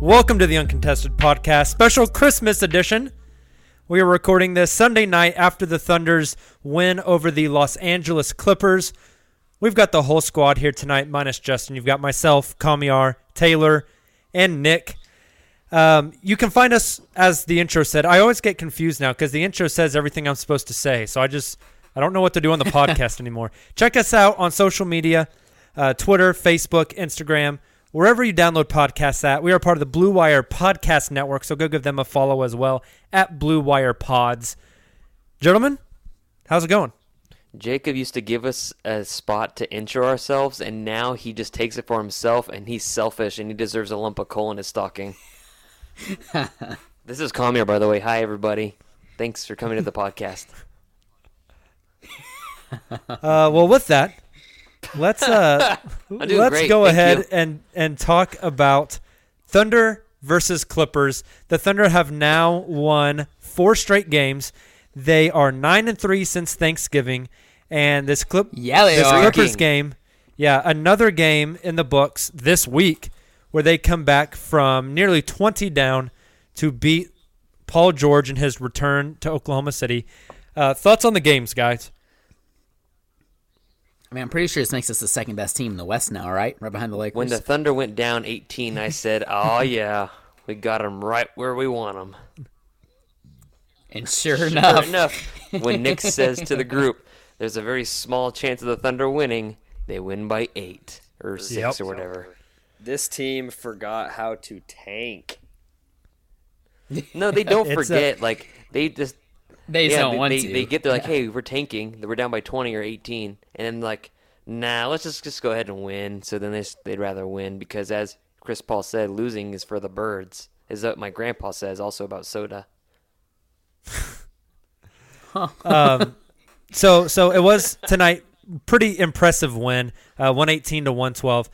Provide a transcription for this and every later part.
Welcome to the Uncontested Podcast, special Christmas edition. We are recording this Sunday night after the Thunder's win over the Los Angeles Clippers. We've got the whole squad here tonight, minus Justin. You've got myself, Kamiar, Tayler, and Nick. Um, you can find us, as the intro said. I always get confused now because the intro says everything I'm supposed to say. So I just, I don't know what to do on the podcast anymore. Check us out on social media uh, Twitter, Facebook, Instagram wherever you download podcasts at. We are part of the Blue Wire Podcast Network, so go give them a follow as well at Blue Wire Pods. Gentlemen, how's it going? Jacob used to give us a spot to intro ourselves, and now he just takes it for himself, and he's selfish, and he deserves a lump of coal in his stocking. this is Kamiar, by the way. Hi, everybody. Thanks for coming to the podcast. Uh, well, with that, let's uh, let's great, go thank ahead you. and and talk about Thunder versus Clippers. The Thunder have now won four straight games. They are nine and three since Thanksgiving, and this clip Yeah, this are. Clippers game, yeah, another game in the books this week where they come back from nearly 20 down to beat Paul George in his return to Oklahoma City. Uh, thoughts on the games, guys? I mean, I'm pretty sure this makes us the second best team in the West now, right? Right behind the Lakers. When the Thunder went down 18, I said, "Oh yeah, we got them right where we want them." and sure, Sure enough, enough, when Nick says to the group, "There's a very small chance of the Thunder winning," they win by eight or six Yep. or whatever. This team forgot how to tank. No, they don't It's a- forget. like they just they just yeah, don't they, want they, to. they get there like, hey, we're tanking. We're down by 20 or 18, and then like, nah, let's just just go ahead and win. So then they, they'd rather win because as Chris Paul said, losing is for the birds. Is what my grandpa says also about soda. um, so so it was tonight. Pretty impressive win, uh, one eighteen to one twelve.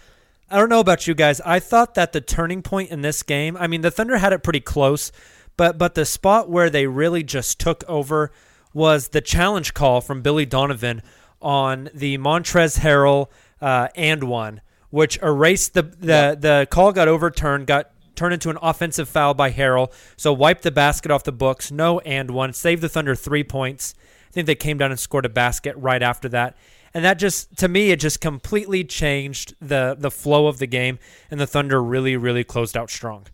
I don't know about you guys. I thought that the turning point in this game. I mean, the Thunder had it pretty close, but but the spot where they really just took over was the challenge call from Billy Donovan on the Montrezl Harrell uh, and one, which erased the the the call got overturned, got turned into an offensive foul by Harrell, so wiped the basket off the books. No and one, saved the Thunder three points. I think they came down and scored a basket right after that. And that just to me it just completely changed the the flow of the game and the Thunder really really closed out strong.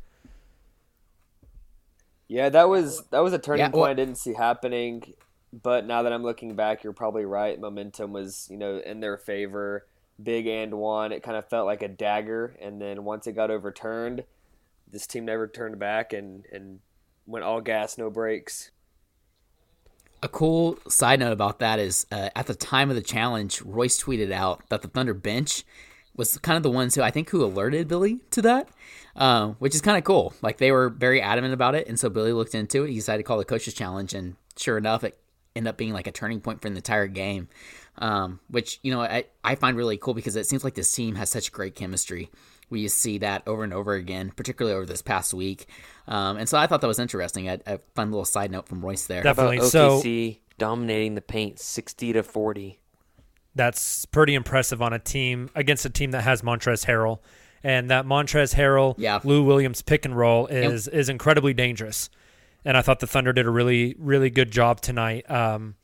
Yeah, that was that was a turning Yeah, point I didn't see happening. But now that I'm looking back, you're probably right. Momentum was, you know, in their favor. Big and one. It kind of felt like a dagger, and then once it got overturned, this team never turned back and and went all gas, no brakes. A cool side note about that is uh, at the time of the challenge, Royce tweeted out that the Thunder bench was kind of the ones who I think who alerted Billy to that, uh, which is kind of cool. Like they were very adamant about it, and so Billy looked into it. He decided to call the coaches challenge, and sure enough, it ended up being like a turning point for the entire game, um, which you know I I find really cool because it seems like this team has such great chemistry. We see that over and over again, particularly over this past week, um, and so I thought that was interesting. A, a fun little side note from Royce there. Definitely. About So- OKC dominating the paint, sixty to forty. That's pretty impressive on a team against a team that has Montrezl Harrell, and that Montrezl Harrell, Yeah. Lou Williams pick and roll is is incredibly dangerous. And I thought the Thunder did a really really good job tonight. Um,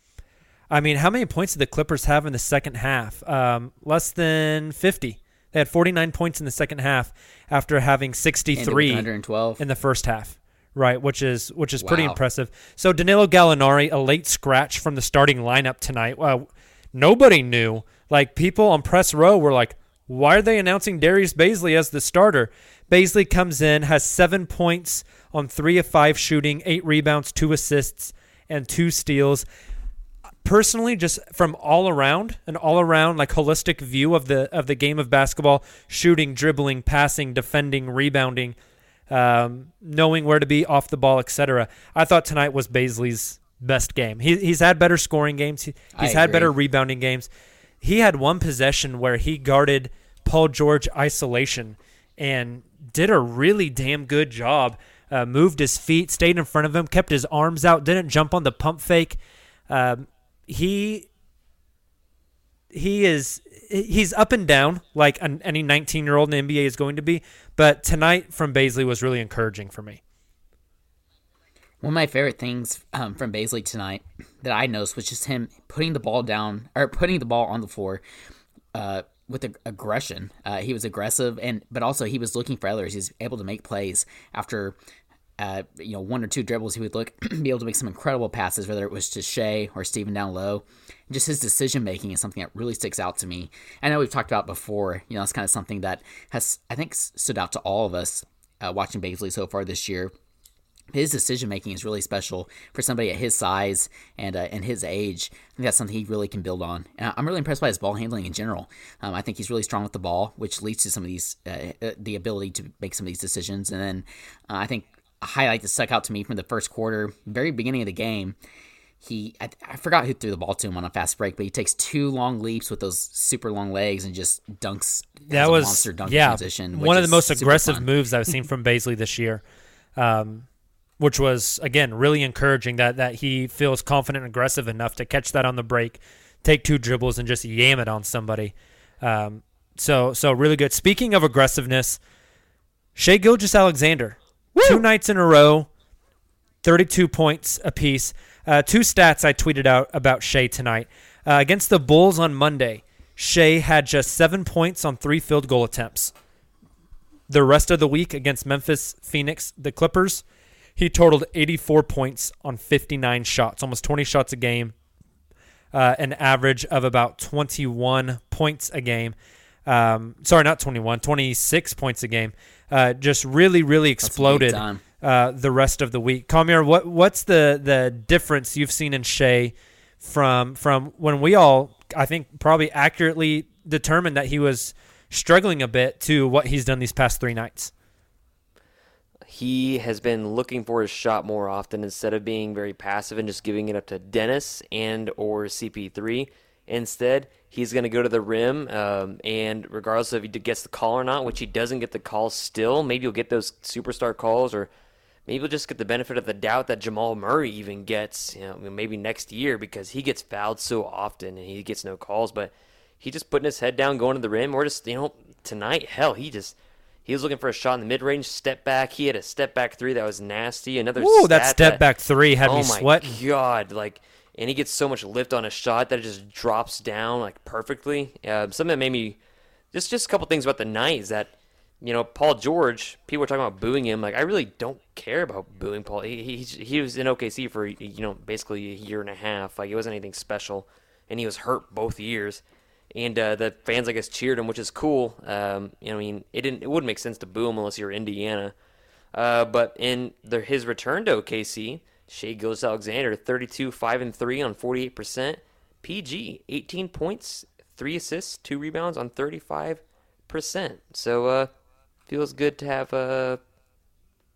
I mean, how many points did the Clippers have in the second half? Um, less than fifty. They had 49 points in the second half after having 63 112 in the first half, right? Which is which is pretty impressive. So Danilo Gallinari, a late scratch from the starting lineup tonight. Uh, nobody knew. Like people on press row were like, "Why are they announcing Darius Bazley as the starter?" Bazley comes in, has seven points on three of five shooting, eight rebounds, two assists, and two steals. Personally just from all around an all around like holistic view of the of the game of basketball shooting dribbling passing defending rebounding um, knowing where to be off the ball etc i thought tonight was Bazley's best game. He, he's had better scoring games. He, I he's had agree. better rebounding games he had one possession where he guarded paul george isolation and did a really damn good job uh, moved his feet stayed in front of him kept his arms out didn't jump on the pump fake um, he he is he's up and down like an, any 19 year old in the NBA is going to be. But tonight from Bazley was really encouraging for me. One of my favorite things um, from Bazley tonight that I noticed was just him putting the ball down or putting the ball on the floor uh, with ag- aggression. Uh, he was aggressive, and but also he was looking for others. He's able to make plays after. Uh, you know, one or two dribbles, he would look be able to make some incredible passes, whether it was to Shai or Steven down low. Just his decision making is something that really sticks out to me. I know we've talked about before. You know, it's kind of something that has I think stood out to all of us uh, watching Bazley so far this year his decision making is really special for somebody at his size and uh, and his age. I think that's something he really can build on. And I'm really impressed by his ball handling in general. Um, I think he's really strong with the ball, which leads to some of these uh, uh, the ability to make some of these decisions. And then uh, I think a highlight that stuck out to me from the first quarter, very beginning of the game. He, I, I forgot who threw the ball to him on a fast break, but he takes two long leaps with those super long legs and just dunks. That a was monster dunk yeah transition. one of the most aggressive fun. moves I've seen from Bazley this year, um, which was again really encouraging that that he feels confident and aggressive enough to catch that on the break, take two dribbles and just yam it on somebody. Um, so so really good. Speaking of aggressiveness, Shai Gilgeous-Alexander, two nights in a row, 32 points apiece. Uh, two stats I tweeted out about Shai tonight. Uh, against the Bulls on Monday, Shai had just seven points on three field goal attempts. The rest of the week against Memphis, Phoenix, the Clippers, he totaled 84 points on 59 shots, almost 20 shots a game, uh, an average of about 21 points a game. Um, sorry, not 21, 26 points a game. Uh, just really, really exploded uh, the rest of the week. Kamiar, what what's the the difference you've seen in Shai from from when we all I think probably accurately determined that he was struggling a bit to what he's done these past three nights? He has been looking for his shot more often instead of being very passive and just giving it up to Dennis and or CP3. Instead, he's going to go to the rim, um, and regardless of if he gets the call or not, which he doesn't get the call still, maybe he'll get those superstar calls, or maybe he'll just get the benefit of the doubt that Jamal Murray even gets, you know, maybe next year because he gets fouled so often and he gets no calls. But he just putting his head down, going to the rim, or just you know tonight, hell, he just he was looking for a shot in the mid range, step back. He had a step back three that was nasty. Another Ooh, that step back three had oh me my. God, like, and he gets so much lift on a shot that it just drops down like perfectly. Uh, something that made me just just a couple things about the night is that you know, Paul George, people were talking about booing him. Like, I really don't care about booing Paul. He, he, he was in OKC for, you know, basically a year and a half. Like, it wasn't anything special. And he was hurt both years. And uh, the fans, I guess, cheered him, which is cool. Um, you know, I mean, it didn't, it wouldn't make sense to boo him unless you're Indiana. Uh, but in the, his return to OKC, Shai Gilgeous-Alexander, 32, 5 and 3 on 48%. PG, 18 points, 3 assists, 2 rebounds on 35%. So, uh, feels good to have, uh,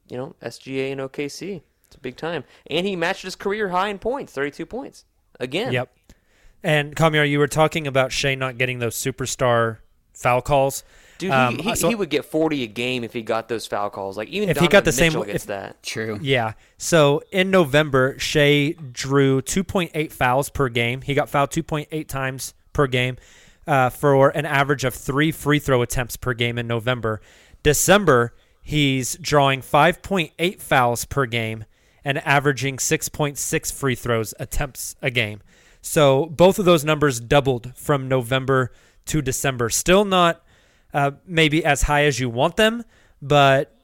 you know, SGA and OKC. It's a big time. And he matched his career high in points, 32 points. Again. Yep. And Kamiar, you were talking about Shai not getting those superstar foul calls. Dude, Um, he, he, so- he would get 40 a game if he got those foul calls. Like, even If he got the same- Mitchell if- gets that. True. Yeah. So in November, Shai drew 2.8 fouls per game. He got fouled 2.8 times per game uh, for an average of three free throw attempts per game in November. December, he's drawing 5.8 fouls per game and averaging 6.6 free throws attempts a game. So both of those numbers doubled from November to December. Still not uh, maybe as high as you want them, but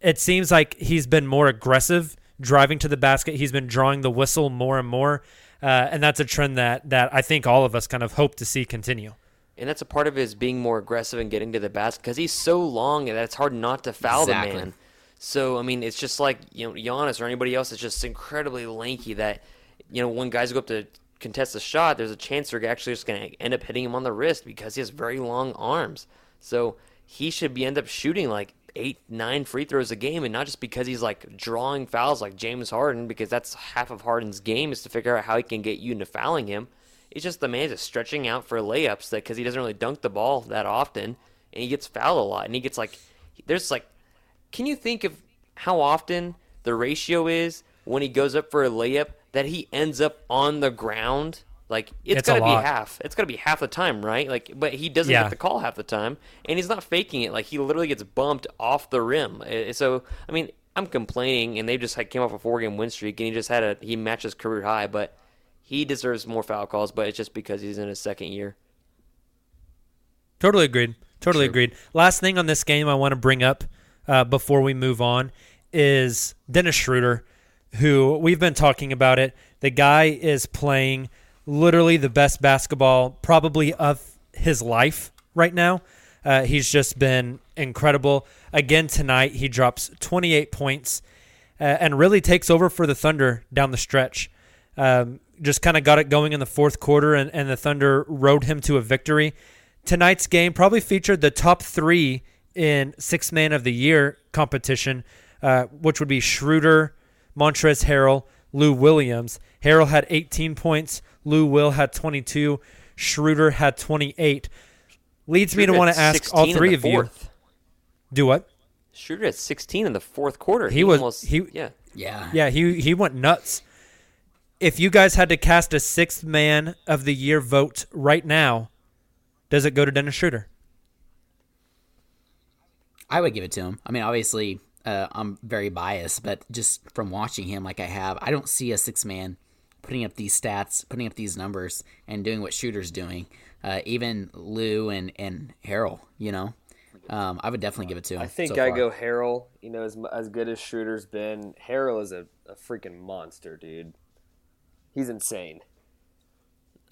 it seems like he's been more aggressive driving to the basket. He's been drawing the whistle more and more, uh, and that's a trend that that I think all of us kind of hope to see continue. And that's a part of his being more aggressive and getting to the basket because he's so long that it's hard not to foul Exactly. the man. So I mean, it's just like you know Giannis or anybody else that's just incredibly lanky. That you know when guys go up to contest a shot, there's a chance they're actually just going to end up hitting him on the wrist because he has very long arms. So he should be end up shooting like eight, nine free throws a game, and not just because he's like drawing fouls like James Harden, because that's half of Harden's game is to figure out how he can get you into fouling him. It's just the man just stretching out for layups that because he doesn't really dunk the ball that often, and he gets fouled a lot, and he gets like there's like can you think of how often the ratio is when he goes up for a layup that he ends up on the ground? Like it's, It's a got to be half. It's got to be half the time, right? Like, but he doesn't Yeah. get the call half the time, and he's not faking it. Like he literally gets bumped off the rim. So I mean, I'm complaining, and they just like came off a four game win streak, and he just had a he matched his career high, but he deserves more foul calls. But it's just because he's in his second year. Totally agreed. Totally agreed. Last thing on this game I want to bring up uh, before we move on is Dennis Schroeder, who we've been talking about it. The guy is playing literally the best basketball probably of his life right now. Uh, he's just been incredible. Again tonight, he drops 28 points uh, and really takes over for the Thunder down the stretch. Um, just kind of got it going in the fourth quarter, and, and the Thunder rode him to a victory. Tonight's game probably featured the top three in six man of the year competition, uh, which would be Schroeder, Montrezl Harrell, Lou Williams. Harrell had 18 points, Lou Will had 22, Schroeder had 28. Leads me to want to ask all three the of you. Do what? Schroeder had 16 in the fourth quarter. He was- almost, he- yeah. Yeah. Yeah, he he went nuts. If you guys had to cast a sixth man of the year vote right now, does it go to Dennis Schroeder? I would give it to him. I mean, obviously, uh, I'm very biased, but just from watching him like I have, I don't see a six man putting up these stats, putting up these numbers, and doing what Schroeder's doing. Uh, even Lou and and Harrell, you know, um, I would definitely give it to him. I think so I go Harrell. You know, as as good as Schroeder's been, Harrell is a, a freaking monster, dude. He's insane.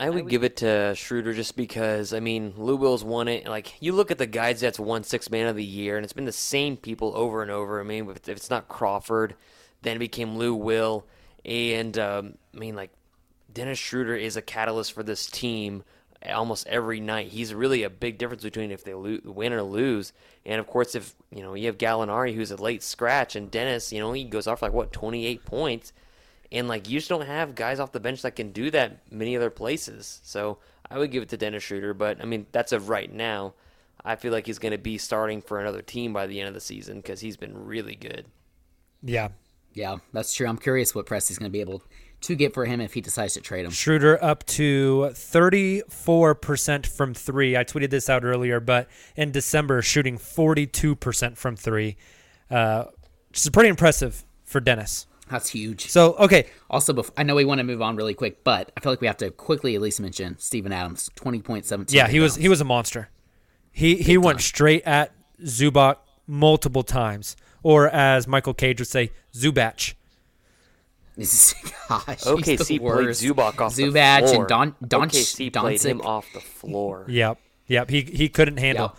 I would give it to Schroeder just because I mean Lou Will's won it. Like you look at the guys that's won six man of the year, and it's been the same people over and over. I mean, if it's not Crawford, then it became Lou Will, and um, I mean like Dennis Schroeder is a catalyst for this team almost every night. He's really a big difference between if they lo- win or lose. And of course, if you know you have Gallinari who's a late scratch, and Dennis, you know he goes off like what twenty eight points. And like you just don't have guys off the bench that can do that many other places. So I would give it to Dennis Schroeder, but I mean that's of right now. I feel like he's going to be starting for another team by the end of the season because he's been really good. Yeah. Yeah, that's true. I'm curious what Presti's going to be able to get for him if he decides to trade him. Schroeder up to 34% from three. I tweeted this out earlier, but in December, shooting 42% from three, uh, which is pretty impressive for Dennis. That's huge. So, okay. Also, bef- I know we want to move on really quick, but I feel like we have to quickly at least mention Steven Adams, 20.17. Yeah, he was he was a monster. He he went straight at Zubac multiple times, or as Michael Cage would say, Zubac. This is gosh. he's OKC the played worst. Zubac off Zubac the floor. and Don Don OKC played him off the floor. Yep, yep. He he couldn't handle.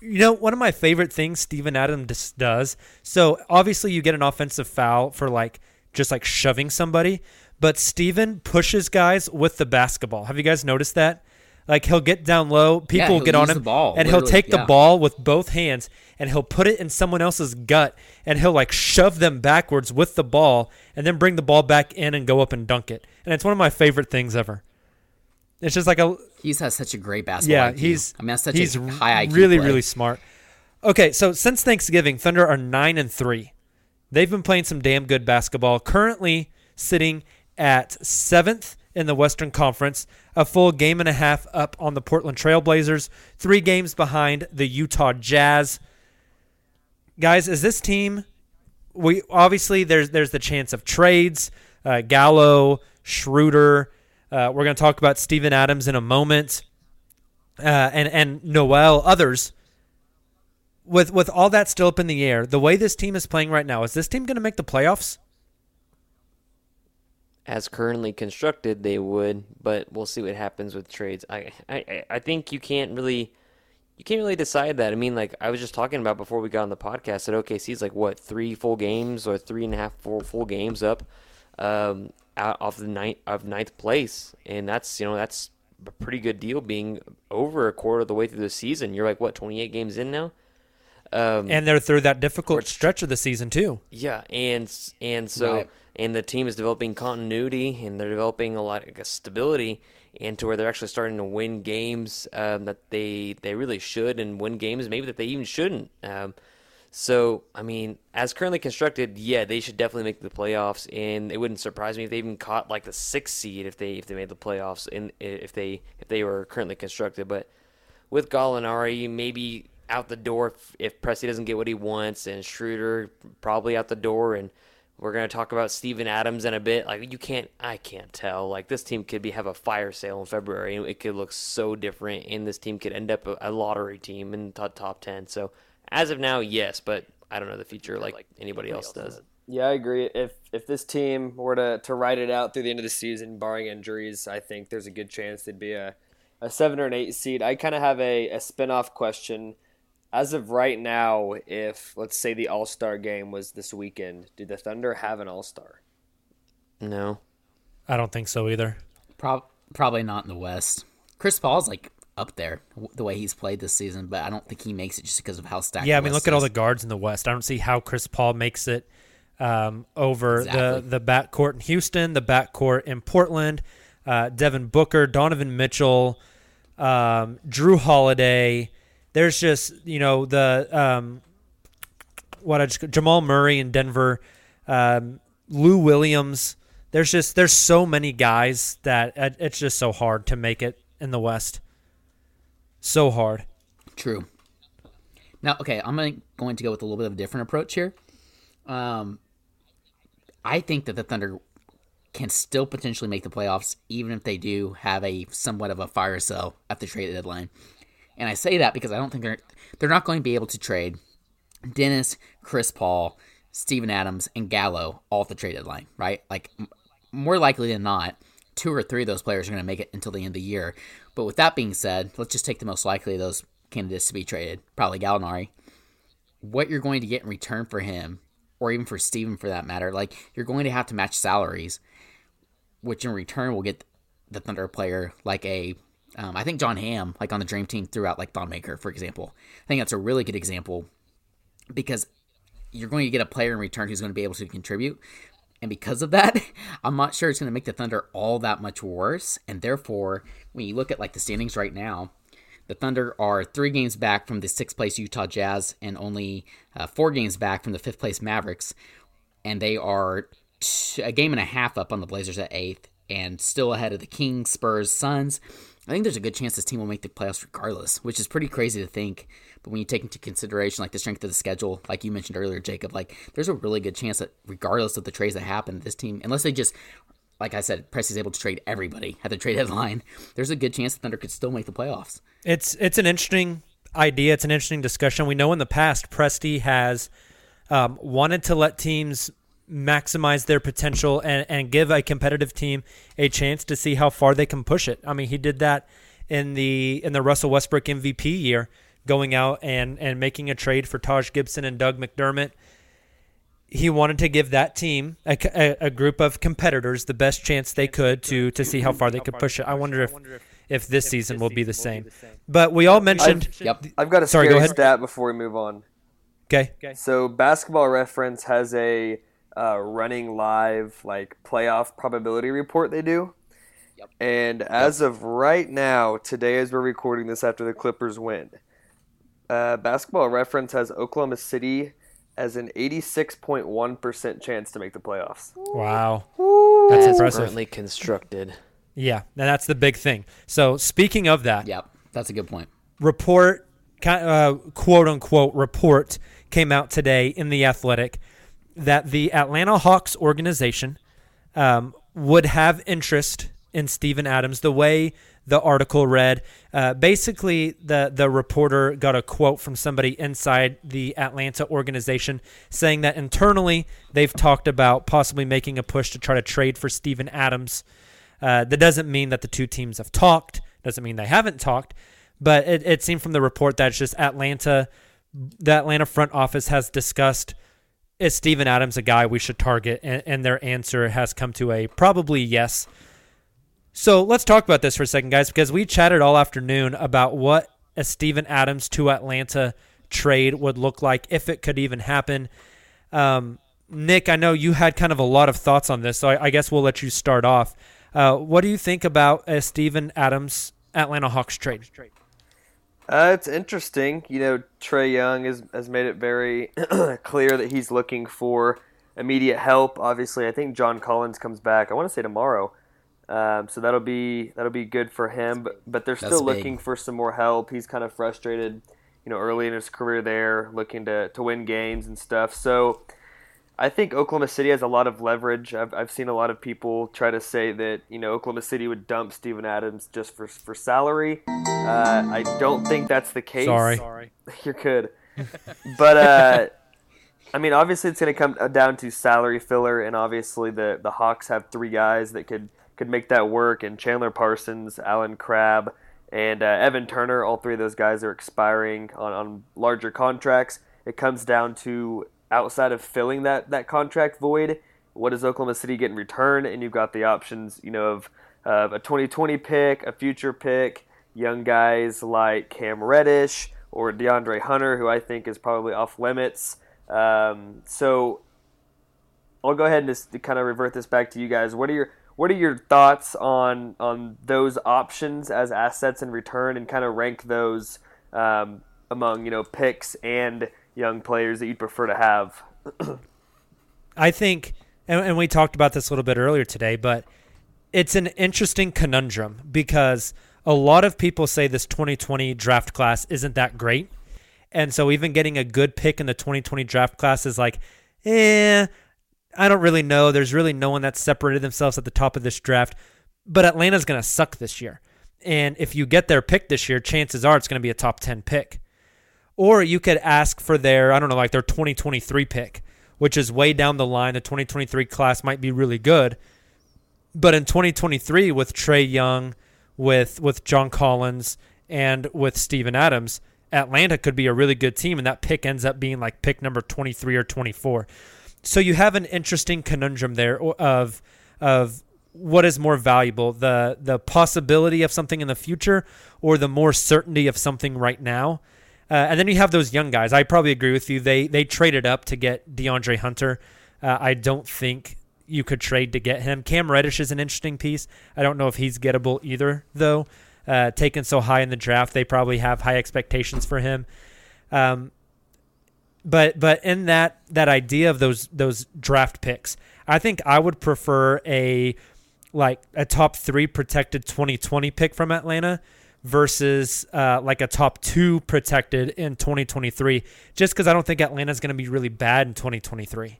You know, one of my favorite things Steven Adams does. So obviously, you get an offensive foul for like just like shoving somebody, but Steven pushes guys with the basketball. Have you guys noticed that? Like he'll get down low, people Yeah, get on him, ball, and he'll take the ball with both hands and he'll put it in someone else's gut and he'll like shove them backwards with the ball and then bring the ball back in and go up and dunk it. And it's one of my favorite things ever. It's just like a He's has such a great basketball. yeah, IQ. he's I mean, that's such he's a high IQ. really play. really smart. Okay, so since Thanksgiving, Thunder are nine and three. They've been playing some damn good basketball. Currently sitting at seventh in the Western Conference, a full game and a half up on the Portland Trailblazers, three games behind the Utah Jazz. Guys, is this team? We obviously there's there's the chance of trades. Uh, Gallo, Schroeder. Uh, we're going to talk about Steven Adams in a moment, uh, and and Noel, others. With with all that still up in the air, the way this team is playing right now, is this team going to make the playoffs? as currently constructed, they would, but we'll see what happens with trades. I, I, I think you can't really, you can't really decide that. I mean, like I was just talking about before we got on the podcast that OKC's like what three full games or three and a half full full games up, um, out of the ninth of ninth place, and that's you know that's a pretty good deal being over a quarter of the way through the season. You're like what 28 games in now. Um, And they're through that difficult stretch of the season too. yeah, and and so Right. and the team is developing continuity and they're developing a lot of stability and to where they're actually starting to win games um, that they they really should and win games maybe that they even shouldn't. Um, so I mean, as currently constructed, yeah, they should definitely make the playoffs, and it wouldn't surprise me if they even caught like the sixth seed if they if they made the playoffs and if they if they were currently constructed. But with Gallinari, maybe out the door if, if Presti doesn't get what he wants, and Schroeder probably out the door. And we're gonna talk about Steven Adams in a bit. Like you can't, I can't tell. Like this team could be have a fire sale in February, and it could look so different. And this team could end up a, a lottery team in the top ten. So as of now, yes, but I don't know the future like, anybody else does. Yeah, I agree. If if this team were to, to ride it out through the end of the season, barring injuries, I think there's a good chance they'd be a, a seven or an eight seed. I kind of have a, a spin off question. As of right now, if let's say the All Star game was this weekend, do the Thunder have an All Star? No. I don't think so either. Prob- probably not in the West. Chris Paul's like up there w- the way he's played this season, but I don't think he makes it just because of how stacked. Yeah, I mean, West look at all the guards in the West. I don't see how Chris Paul makes it um, over Exactly. the the backcourt in Houston, the backcourt in Portland, uh, Devin Booker, Donovan Mitchell, um, Jrue Holiday. There's just you know the um, what I just Jamal Murray in Denver, um, Lou Williams. There's just there's so many guys that it- it's just so hard to make it in the West. So hard. True. Now, okay, I'm gonna, go with a little bit of a different approach here. Um, I think that the Thunder can still potentially make the playoffs, even if they do have a somewhat of a fire sale at the trade deadline. And I say that because I don't think they're they're not going to be able to trade Dennis, Chris Paul, Steven Adams, and Gallo all at the trade deadline, right? Like m- more likely than not, two or three of those players are going to make it until the end of the year. But with that being said, let's just take the most likely of those candidates to be traded, probably Gallinari. What you're going to get in return for him, or even for Steven for that matter, like you're going to have to match salaries, which in return will get the Thunder player like a um, I think John Hamm, like on the Dream Team, threw out like Thon Maker, for example. I think that's a really good example because you're going to get a player in return who's going to be able to contribute. And because of that, I'm not sure it's going to make the Thunder all that much worse. And therefore, when you look at like the standings right now, the Thunder are three games back from the sixth place Utah Jazz and only uh, four games back from the fifth place Mavericks. And they are t- a game and a half up on the Blazers at eighth and still ahead of the Kings, Spurs, Suns. I think there's a good chance this team will make the playoffs regardless, which is pretty crazy to think. But when you take into consideration like the strength of the schedule, like you mentioned earlier, Jacob, like there's a really good chance that regardless of the trades that happen, this team, unless they just like I said, Presti is able to trade everybody at the trade deadline. There's a good chance the Thunder could still make the playoffs. It's it's an interesting idea. It's an interesting discussion. We know in the past, Presti has um, wanted to let teams maximize their potential and, and give a competitive team a chance to see how far they can push it. I mean, he did that in the in the Russell Westbrook MVP year, going out and and making a trade for Taj Gibson and Doug McDermott. He wanted to give that team a, a, a group of competitors the best chance they could to to see how far they could push it. I wonder if if this season will be the same. But we all mentioned. I've, yep. I've got a Sorry, go ahead. stat before we move on. Okay. So Basketball Reference has a uh, running live like playoff probability report they do. Yep. And as of right now, today as we're recording this after the Clippers win, uh, Basketball Reference has Oklahoma City as an 86.1% chance to make the playoffs. Wow. That's As impressive. currently constructed. Yeah, and that's the big thing. So speaking of that, Yep, that's a good point. report, uh, quote unquote report came out today in the Athletic that the Atlanta Hawks organization um, would have interest in Steven Adams. The way the article read, uh, basically the the reporter got a quote from somebody inside the Atlanta organization saying that internally they've talked about possibly making a push to try to trade for Steven Adams. Uh, that doesn't mean that the two teams have talked. Doesn't mean they haven't talked. But it, it seemed from the report that it's just Atlanta, the Atlanta front office has discussed is Steven Adams a guy we should target, and, and their answer has come to a probably yes. So let's talk about this for a second, guys, because we chatted all afternoon about what a Steven Adams to Atlanta trade would look like if it could even happen. Um, Nick, I know you had kind of a lot of thoughts on this, so I, I guess we'll let you start off. Uh, what do you think about a Steven Adams Atlanta Hawks trade? Uh, it's interesting. You know, Trae Young has, has made it very clear that he's looking for immediate help. Obviously, I think John Collins comes back. I want to say tomorrow, um, so that'll be that'll be good for him. But but they're That's still big. looking for some more help. He's kind of frustrated, you know, early in his career there, looking to to win games and stuff. So. I think Oklahoma City has a lot of leverage. I've, I've seen a lot of people try to say that you know Oklahoma City would dump Steven Adams just for for salary. Uh, I don't think that's the case. Sorry. You're good. but uh, I mean, obviously, it's going to come down to salary filler, and obviously, the the Hawks have three guys that could could make that work, and Chandler Parsons, Allen Crabbe, and uh, Evan Turner. All three of those guys are expiring on, on larger contracts. It comes down to outside of filling that that contract void, what does Oklahoma City get in return? And you've got the options, you know, of a 2020 pick, a future pick, young guys like Cam Reddish or De'Andre Hunter, who I think is probably off limits. Um, so I'll go ahead and just kind of revert this back to you guys. What are your what are your thoughts on on those options as assets in return, and kind of rank those um, among you know picks and young players that you'd prefer to have? I think, and, and we talked about this a little bit earlier today, but it's an interesting conundrum because a lot of people say this 2020 draft class isn't that great. And so even getting a good pick in the 2020 draft class is like, eh, I don't really know. There's really no one that's separated themselves at the top of this draft. But Atlanta's going to suck this year. And if you get their pick this year, chances are it's going to be a top 10 pick. Or you could ask for their, I don't know, like their 2023 pick, which is way down the line. The 2023 class might be really good. But in 2023, with Trae Young, with with John Collins, and with Steven Adams, Atlanta could be a really good team, and that pick ends up being like pick number 23 or 24. So you have an interesting conundrum there of of what is more valuable the the possibility of something in the future or the more certainty of something right now uh, and then you have those young guys. I probably agree with you. They they traded up to get deandre hunter. Uh, i don't think you could trade to get him. Cam reddish is an interesting piece. I don't know if he's gettable either though. Uh, taken so high in the draft they probably have high expectations for him. Um, but but in that that idea of those those draft picks i think i would prefer a like a top three protected 2020 pick from Atlanta versus uh, like a top two protected in 2023, just because I don't think Atlanta's going to be really bad in 2023.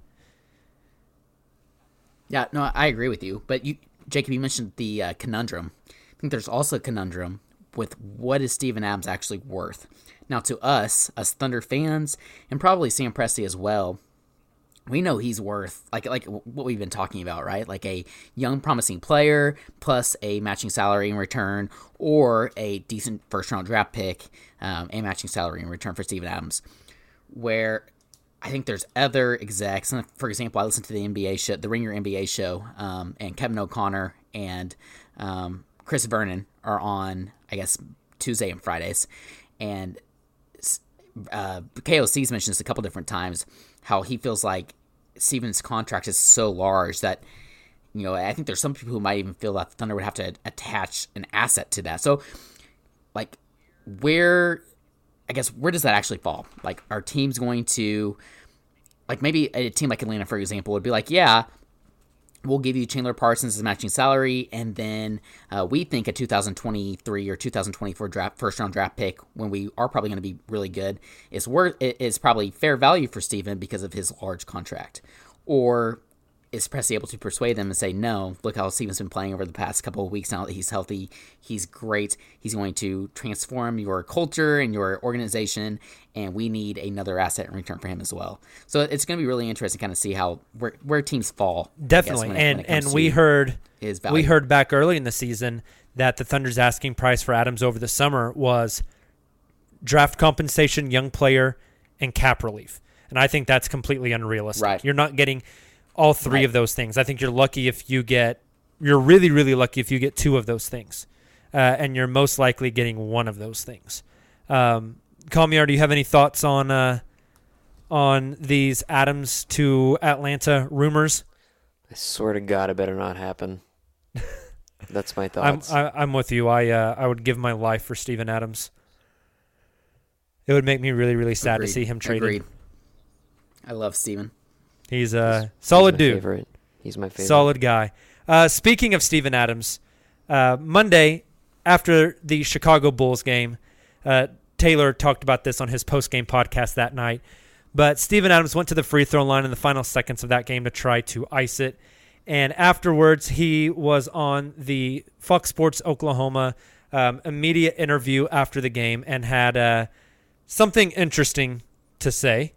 Yeah, no, I agree with you. But you, Jacob, you mentioned the uh, conundrum. I think there's also a conundrum with what is Steven Adams actually worth. Now, to us, as Thunder fans, and probably Sam Presti as well, we know he's worth like like what we've been talking about, right? Like a young, promising player plus a matching salary in return, or a decent first round draft pick um, and matching salary in return for Steven Adams. Where I think there's other execs, and for example, I listen to the NBA show, the Ringer NBA show, um, and Kevin O'Connor and um, Chris Vernon are on, I guess, Tuesday and Fridays, and uh, KOC's mentioned this a couple different times how he feels like Steven's contract is so large that you know I think there's some people who might even feel that Thunder would have to attach an asset to that. So, like, where I guess where does that actually fall? Like, are teams going to like maybe a team like Atlanta, for example, would be like, yeah, we'll give you Chandler Parsons matching salary, and then uh, we think a 2023 or 2024 draft first round draft pick when we are probably going to be really good is worth is probably fair value for Steven because of his large contract, or is Presti able to persuade them and say, no, look how Steven's been playing over the past couple of weeks now that he's healthy. He's great. He's going to transform your culture and your organization, and we need another asset in return for him as well. So it's going to be really interesting to kind of see how where, where teams fall. Definitely. guess, and when it- when and we heard we heard back early in the season that the Thunder's asking price for Adams over the summer was draft compensation, young player, and cap relief. And I think that's completely unrealistic. Right. You're not getting all three Right. of those things. I think you're lucky if you get you're really really lucky if you get two of those things. Uh, and you're most likely getting one of those things. Um, Kamiar, do you have any thoughts on uh, on these Adams to Atlanta rumors? I swear to God, it better not happen. That's my I'm thoughts. I, I'm with you. I uh, I would give my life for Steven Adams. It would make me really really sad Agreed. to see him traded. Agreed. I love Steven. He's a He's solid my dude. Favorite. He's my favorite. Solid guy. Uh, speaking of Steven Adams, uh, Monday after the Chicago Bulls game, uh, Tayler talked about this on his post game podcast that night. But Steven Adams went to the free throw line in the final seconds of that game to try to ice it. And afterwards, he was on the Fox Sports Oklahoma um, immediate interview after the game and had uh, something interesting to say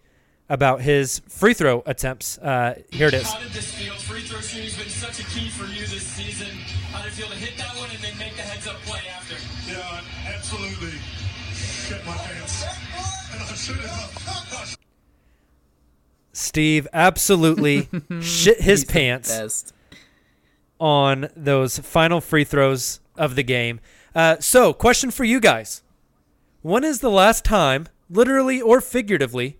about his free throw attempts. Uh, here it is. How did this feel? Free throw shooting's been such a key for you this season. How did it feel to hit that one and then make the heads up play after? Yeah, absolutely. Shit my pants. And I should have. Steve absolutely shit his He's pants on those final free throws of the game. Uh, so, question for you guys: When is the last time, literally or figuratively,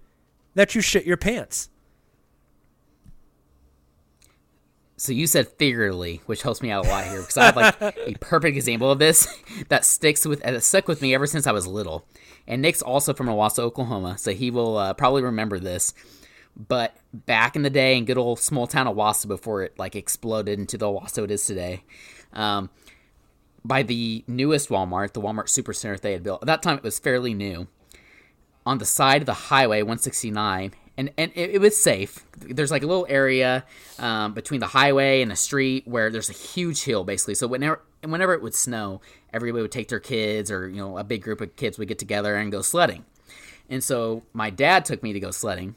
that you shit your pants? So you said figuratively, which helps me out a lot here because I have like a perfect example of this that sticks with that stuck with me ever since I was little. And Nick's also from Owasso, Oklahoma, so he will uh, probably remember this. But back in the day, in good old small town Owasso, before it like exploded into the Owasso it is today, um, by the newest Walmart, the Walmart Supercenter they had built. At that time, it was fairly new. On the side of the highway, 169, and and it, it was safe. There's like a little area um, between the highway and the street where there's a huge hill, basically. So whenever whenever it would snow, everybody would take their kids, or you know, a big group of kids would get together and go sledding. And so my dad took me to go sledding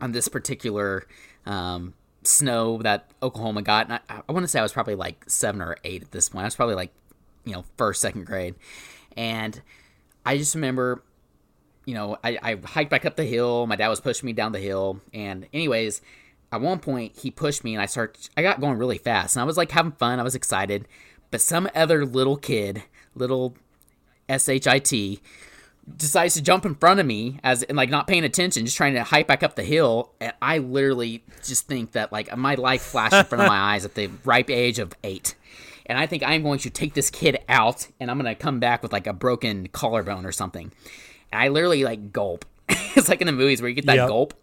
on this particular um, snow that Oklahoma got. And I, I want to say I was probably like seven or eight at this point. I was probably like, you know, first, second grade. And I just remember, you know, I, I hiked back up the hill. My dad was pushing me down the hill. And, anyways, at one point he pushed me and I start I got going really fast. And I was like having fun. I was excited. But some other little kid, little SHIT, decides to jump in front of me as and like not paying attention, just trying to hike back up the hill. And I literally just think that like my life flashed in front of my eyes at the ripe age of eight. And I think I'm going to take this kid out and I'm gonna come back with like a broken collarbone or something. And I literally like gulp. it's like in the movies where you get that Yep. gulp.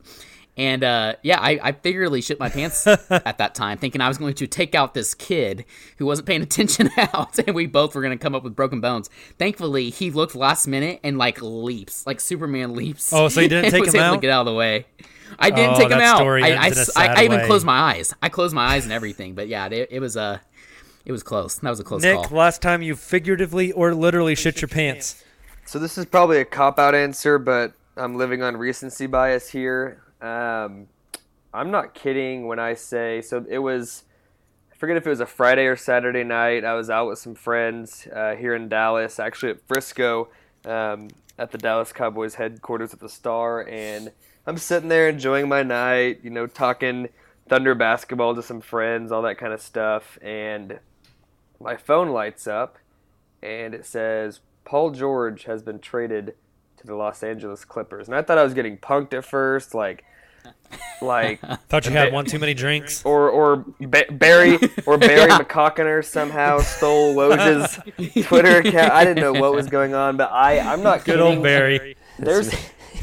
And uh, yeah, I, I figuratively shit my pants at that time, thinking I was going to take out this kid who wasn't paying attention out, and we both were going to come up with broken bones. Thankfully, he looked last minute and like leaps, like Superman leaps. Oh, so you didn't take was him able out? to get out of the way. I didn't Oh, take him out. story I, I, in a I- sad I even way. closed my eyes. I closed my eyes and everything. But yeah, it, it was uh, It was close. That was a close Nick, call. last time you figuratively or literally shit your pants. So this is probably a cop out answer, but I'm living on recency bias here. Um, I'm not kidding when I say so. It was I forget if it was a Friday or Saturday night. I was out with some friends uh, here in Dallas, actually at Frisco, um, at the Dallas Cowboys headquarters at the Star, and I'm sitting there enjoying my night. You know, talking Thunder basketball to some friends, all that kind of stuff, and my phone lights up and it says Paul George has been traded to the Los Angeles Clippers. And I thought I was getting punked at first, like, like Thought you had one too many drinks. or or ba- Barry or Barry McCockiner somehow stole Woj's Twitter account. I didn't know what was going on, but I I'm not Good kidding. old Barry. There's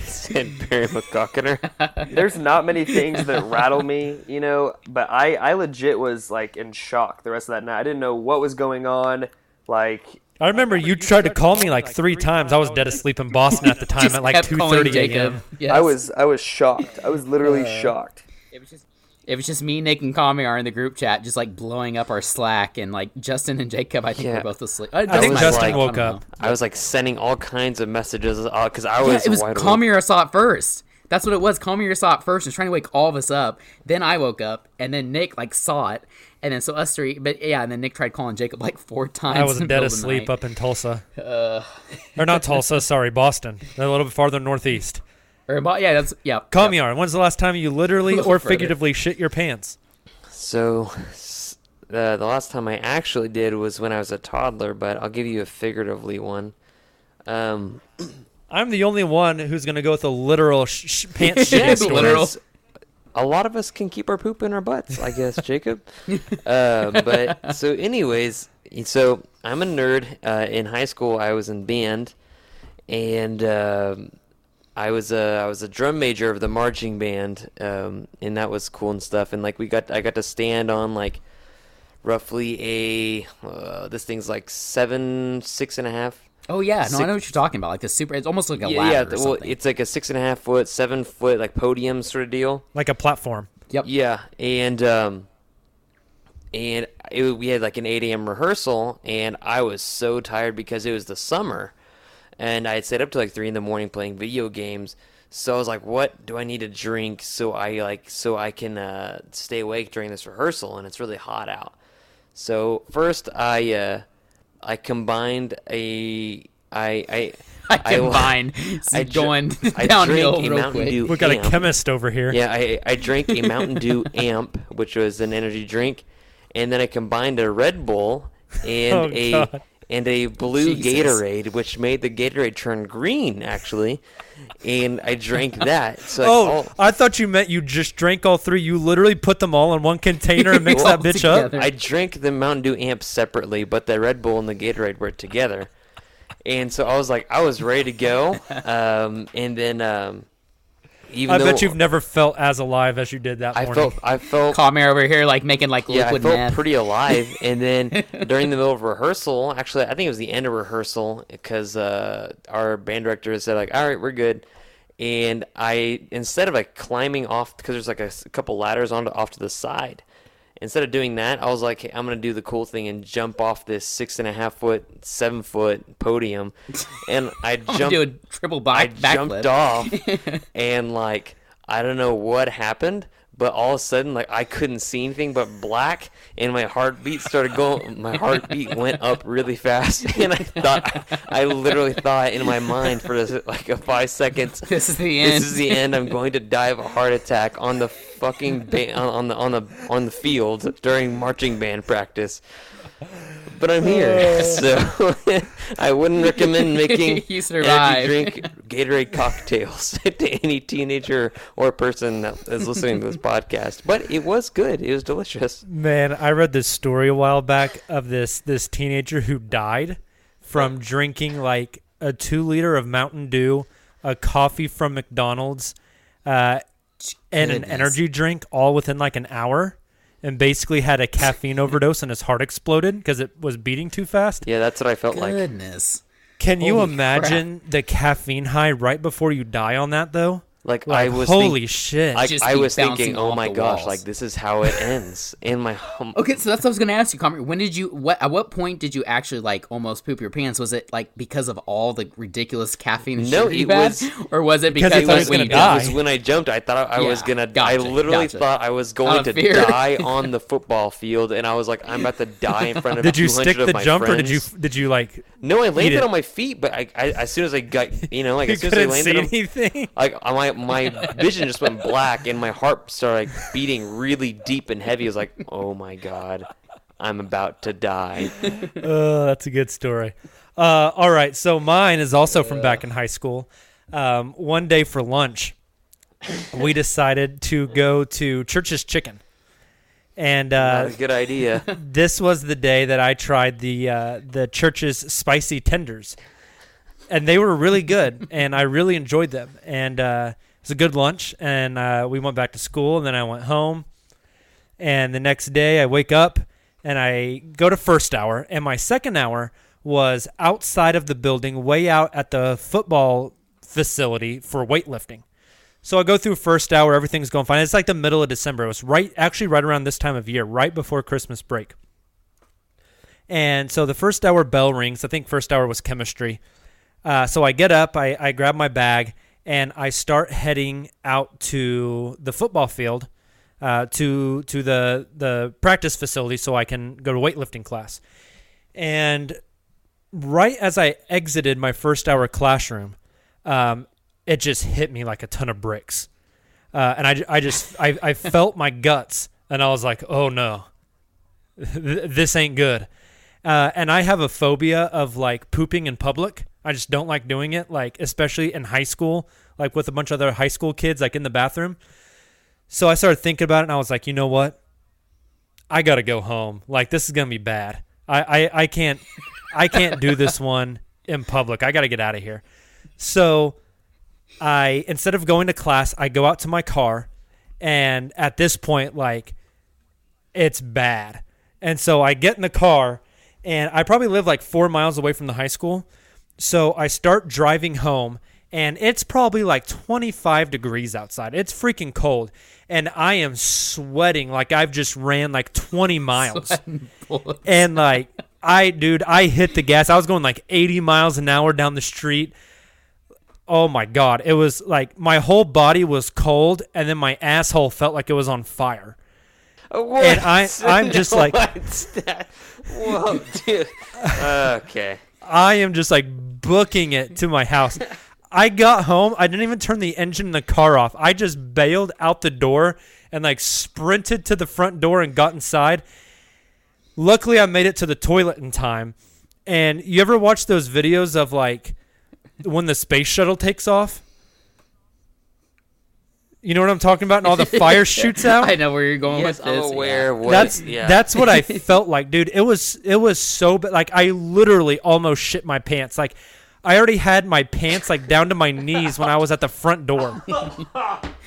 said Barry McCockiner. there's not many things that rattle me, you know, but I I legit was like in shock the rest of that night. I didn't know what was going on. Like I remember you tried to call me like three times. I was dead asleep in Boston at the time at like kept two calling thirty Jacob. a.m. Yes. I was I was shocked. I was literally Uh, shocked. It was just it was just me, Nick, and Kamiar in the group chat, just like blowing up our Slack, and like Justin and Jacob, I think Yeah. were both asleep. I think was Justin like- woke up. I was like sending all kinds of messages because I Yeah, was. it was wide awake. Kamiar saw it first. That's what it was. Kamiar saw it first and was trying to wake all of us up. Then I woke up, and then Nick like saw it, and then so us three. But yeah, and then Nick tried calling Jacob like four times. I was in dead middle of the asleep up in Tulsa. Uh, Or not Tulsa, sorry, Boston. A little bit farther northeast. or, but yeah, that's yeah. Kamiar, when's the last time you literally or further. figuratively shit your pants? So, s- uh, the last time I actually did was when I was a toddler, but I'll give you a figuratively one. Um, I'm the only one who's gonna go with a literal sh- sh- pants yeah, shitting story. because A lot of us can keep our poop in our butts, I guess, Jacob. uh, but so, anyways, so I'm a nerd. Uh, in high school, I was in band, and um I was a I was a drum major of the marching band, um, and that was cool and stuff. And like we got I got to stand on like roughly a uh, this thing's like seven six and a half Oh yeah, no, I know what you're talking about. Like the super, it's almost like a yeah, ladder yeah. or Well, something. it's like a six and a half foot, seven foot like podium sort of deal. Like a platform. Yep. Yeah, and um, and it, we had like an eight a.m. rehearsal, and I was so tired because it was the summer, and I had stayed up to like three in the morning playing video games. So I was like, "What do I need to drink so I like so I can uh, stay awake during this rehearsal?" And it's really hot out. So first, I uh, I combined a I I I combined. I going downhill drank a real Mountain quick. Dew We got a chemist over here. Yeah, I I drank a Mountain Dew amp, which was an energy drink, and then I combined a Red Bull and Oh, a God. And a blue Jesus. Gatorade, which made the Gatorade turn green actually, and I drank that. So like, Oh, I thought you meant you just drank all three. You literally put them all in one container and mixed that bitch up. I drank the Mountain Dew amp separately, but the Red Bull and the Gatorade were together. And so I was like, I was ready to go. Um, and then, um, even I bet you've never felt as alive as you did that I morning. felt, I felt, Kamiar over here like making like yeah, I felt meth. pretty alive. And then during the middle of rehearsal, actually, I think it was the end of rehearsal because uh, our band director said like, "All right, we're good." And I instead of like climbing off because there's like a couple ladders on off to the side. Instead of doing that, I was like, hey, I'm gonna do the cool thing and jump off this six and a half foot, seven foot podium, and I jumped. do a triple I back jumped off, and like I don't know what happened, but all of a sudden, like I couldn't see anything but black, and my heartbeat started going. My heartbeat went up really fast, and I thought, I literally thought in my mind for this, like a five seconds. This is the end This is the end. I'm going to die of a heart attack on the fucking ba- on on the on the on the field during marching band practice. But I'm here, so I wouldn't recommend making You survived. energy drink Gatorade cocktails to any teenager or person that is listening to this podcast. But it was good. It was delicious. Man, I read this story a while back of this this teenager who died from drinking like a two liter of Mountain Dew, a coffee from McDonald's, uh, and an energy drink all within like an hour, and basically had a caffeine overdose and his heart exploded because it was beating too fast. Yeah, that's what I felt like. Goodness. Can you Holy imagine the caffeine high right before you die on that though? Like, Like, I was holy think- shit. I, Just I keep was thinking, bouncing oh off my the gosh, walls. like this is how it ends in my home. Okay, so that's what I was gonna ask you, Kamiar. When did you? What at what point did you actually like almost poop your pants? Was it like because of all the ridiculous caffeine? and No, sugar you it had? was- or was it Because because, you thought like, he was when gonna you die. It was when I jumped. I thought I was Yeah, gonna. gotcha, I literally gotcha. thought I was going of to fear. die on the football field, and I was like, I'm about to die in front of. Did you 200 stick of the my jump or did you friends. did you like? No, I eat landed it? on my feet, but I, I as soon as I got, you know, like You as soon as I couldn't landed, see on- anything? like uh, my my vision just went black, and my heart started like beating really deep and heavy. I was like, oh my god, I'm about to die. Oh, that's a good story. Uh, all right, so mine is also from back in high school. Um, one day for lunch, we decided to go to Church's Chicken, and Not uh, a good idea. this was the day that I tried the uh, the Church's spicy tenders, and they were really good, and I really enjoyed them. And uh, it was a good lunch, and uh, we went back to school, and then I went home, and the next day I wake up and I go to first hour, and my second hour was outside of the building, way out at the football facility for weightlifting. So I go through first hour, everything's going fine. It's like the middle of December. It was right, actually, right around this time of year, right before Christmas break. And so the first hour bell rings. I think first hour was chemistry. Uh, so I get up, I, I grab my bag, and I start heading out to the football field, uh, to to the the practice facility, so I can go to weightlifting class. And right as I exited my first hour classroom, um, it just hit me like a ton of bricks. Uh, and I, I just I, I felt my guts and I was like, oh no, this ain't good. Uh, and I have a phobia of like pooping in public. I just don't like doing it, like especially in high school, like with a bunch of other high school kids, like in the bathroom. So I started thinking about it, and I was like, you know what? I gotta go home. Like this is gonna be bad. I I, I can't I can't do this one in public. I gotta get out of here. So I instead of going to class, I go out to my car, and at this point, like it's bad. And so I get in the car, and I probably live like four miles away from the high school. So I start driving home, and it's probably like 25 degrees outside. It's freaking cold, and I am sweating like I've just ran like 20 miles. and like, I, dude, I hit the gas. I was going like 80 miles an hour down the street. Oh my god, it was like my whole body was cold, and then my asshole felt like it was on fire. And I, I'm just like? Whoa, dude. Okay. I am just like booking it to my house. I got home. I didn't even turn the engine in the car off. I just bailed out the door and like sprinted to the front door and got inside. Luckily, I made it to the toilet in time. And you ever watch those videos of like when the space shuttle takes off? You know what I'm talking about? And all the fire shoots out. I know where you're going Yes, with I'm this. aware yeah. of what- That's yeah. that's what I felt like, dude. It was it was so bad. Like I literally almost shit my pants. Like I already had my pants like down to my knees when I was at the front door.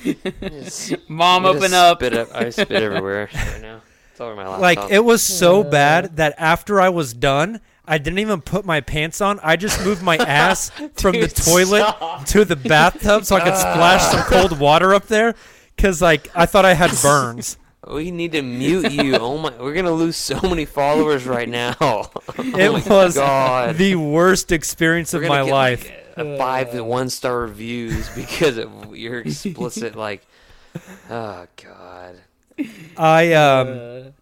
Mom, open up. Spit up. I spit everywhere right now. It's over my laptop. Like it was so bad that after I was done, I didn't even put my pants on. I just moved my ass from the toilet stop. to the bathtub so I could splash some cold water up there cuz like I thought I had burns. We need to mute you. Oh my, we're gonna lose so many followers right now. Oh It my was God. the worst experience We're of my get, life. like, a five to one star reviews because of your explicit like. Oh God. I um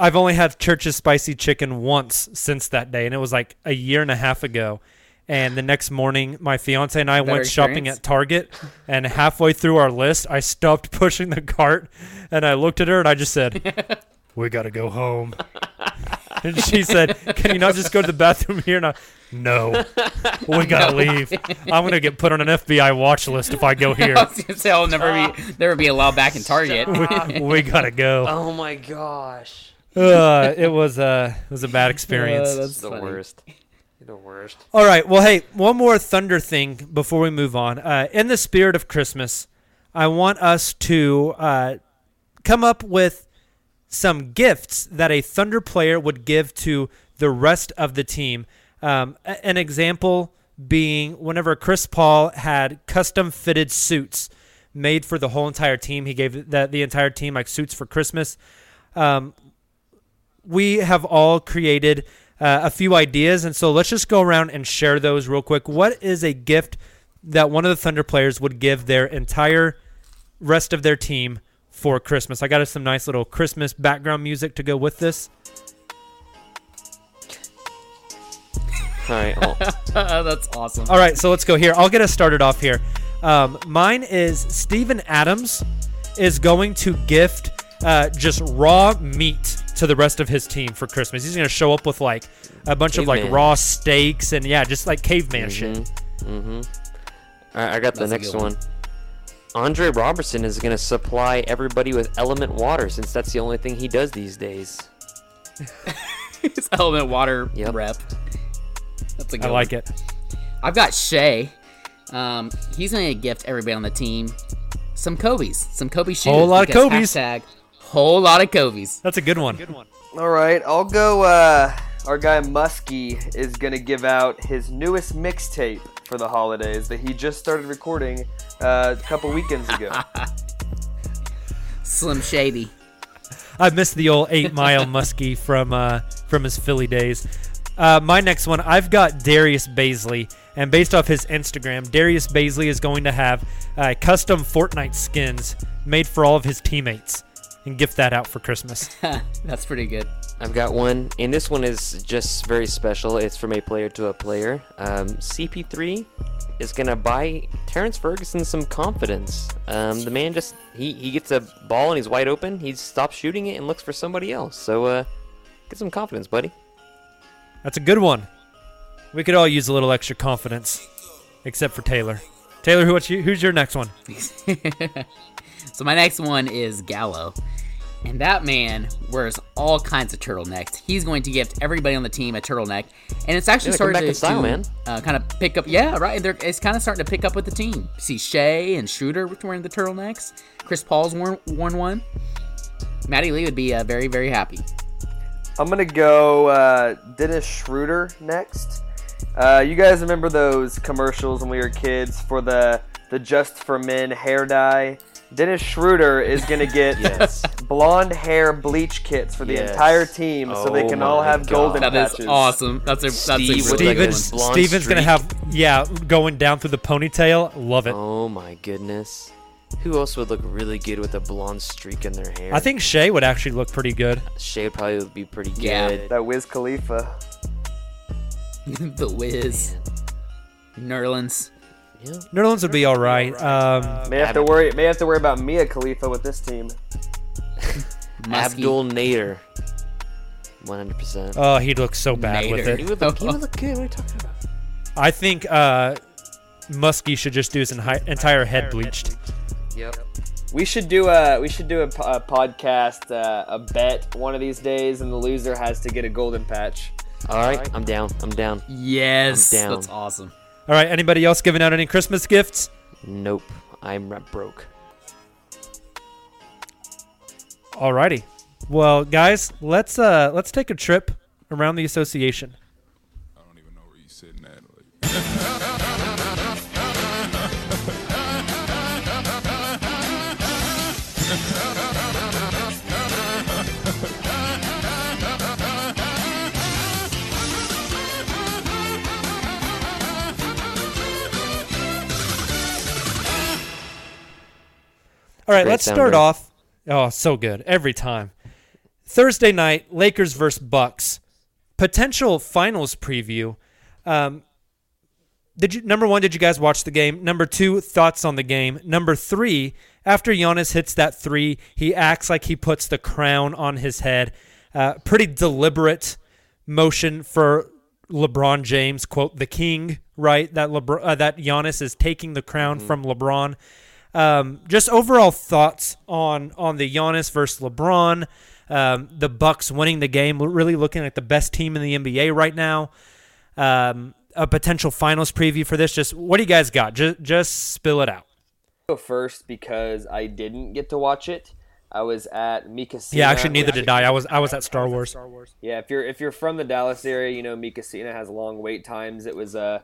I've only had Church's spicy chicken once since that day and it was like a year and a half ago. And the next morning my fiance and I Better went shopping experience? at Target and halfway through our list I stopped pushing the cart and I looked at her and I just said, "We got to go home." and she said, "Can you not just go to the bathroom here?" And I, "No. We got to leave. I'm going to get put on an FBI watch list if I go here." I was gonna say I'll never be never be allowed back in Target. we, we got to go. Oh my gosh. Uh, it was uh, it was a bad experience. Uh, that's It's the funny. worst. You're the worst. All right. Well, hey, one more Thunder thing before we move on. Uh, in the spirit of Christmas, I want us to uh, come up with some gifts that a Thunder player would give to the rest of the team. Um, a- an example being whenever Chris Paul had custom fitted suits made for the whole entire team. He gave the, the entire team like suits for Christmas. Um, we have all created uh, a few ideas, and so let's just go around and share those real quick. What is a gift that one of the Thunder players would give their entire rest of their team for Christmas? I got us some nice little Christmas background music to go with this. All right. That's awesome. All right, so let's go here. I'll get us started off here. Um, mine is Steven Adams is going to gift uh, just raw meat to the rest of his team for Christmas. He's going to show up with like a bunch of like raw steaks and yeah, just like caveman shit. Mm-hmm. All right, I got the That's a next one. one. Andre Roberson is going to supply everybody with element water since that's the only thing he does these days. It's element water Yep. rep. That's a good I like one. it. I've got Shai. Um, he's gonna gift everybody on the team some Kobe's, some Kobe shoes. A Whole lot of Kobe's. Hashtag whole lot of Kobe's. That's a good one. All right, I'll go. Uh, our guy Muskie is gonna give out his newest mixtape for the holidays that he just started recording uh, a couple weekends ago. Slim Shady. I missed the old eight mile muskie from uh, from his Philly days. Uh, my next one, I've got Darius Bazley, and based off his Instagram, Darius Bazley is going to have uh, custom Fortnite skins made for all of his teammates, and gift that out for Christmas. That's pretty good. I've got one, and this one is just very special. It's from a player to a player. Um, CP3 is gonna buy Terrence Ferguson some confidence. Um, the man just he, he gets a ball and he's wide open. He stops shooting it and looks for somebody else. So uh, get some confidence, buddy. That's a good one. We could all use a little extra confidence, except for Tayler. Tayler, who, what's you, who's your next one? So my next one is Gallo. And that man wears all kinds of turtlenecks. He's going to gift everybody on the team a turtleneck, and it's actually Yeah, starting to, style, to, man. Uh, kind of pick up. Yeah, right. They're, it's kind of starting to pick up with the team. See Shai and Schroeder wearing the turtlenecks. Chris Paul's worn, worn one. Maddie Lee would be uh, very very happy. I'm gonna go uh, Dennis Schroeder next. Uh, you guys remember those commercials when we were kids for the the Just for Men hair dye? Dennis Schroeder is gonna get Yes. blonde hair bleach kits for the Yes. entire team, so they Oh can all my have golden That is patches. awesome. That's a that's Steve a with really like a one. Steven's, blonde Steven's gonna have yeah going down through the ponytail. Love it. Oh my goodness. Who else would look really good with a blonde streak in their hair? I think Shai would actually look pretty good. Shai would probably would be pretty good. Yeah. That Wiz Khalifa. the Wiz. Nerlens. Yeah. Nerlens would be all right. Um, May have to worry. May have to worry about Mia Khalifa with this team. Abdul Nader. 100%. oh, he'd look so bad with Nader. he, it. would look, he would look good. What are you talking about? I think uh, Muskie should just do his enhi- entire head bleached. Yep. We should do a we should do a, a podcast uh, a bet one of these days, and the loser has to get a golden patch. All right, I'm down. I'm down. Yes, I'm down. that's awesome. All right, anybody else giving out any Christmas gifts? Nope. I'm ra- broke. Alrighty. Well, guys, let's uh let's take a trip around the association. I don't even know where you sitting at. All right, let's start off. Oh, so good every time. Thursday night, Lakers versus Bucks. Potential finals preview. Um, did you number one? Did you guys watch the game? Number two, thoughts on the game. Number three, after Giannis hits that three, he acts like he puts the crown on his head. Uh, pretty deliberate motion for LeBron James, quote the king, right? That LeBron, uh, that Giannis is taking the crown from LeBron. Um, just overall thoughts on on the Giannis versus LeBron, um, the Bucks winning the game, really looking like the best team in the NBA right now. Um, a potential finals preview for this. Just what do you guys got? Just just spill it out. Go first because I didn't get to watch it. I was at Mika. Yeah, actually, neither did I. I was I was at Star Wars. Star Wars. Yeah, if you're if you're from the Dallas area, you know Mi Cocina has long wait times. It was a Uh,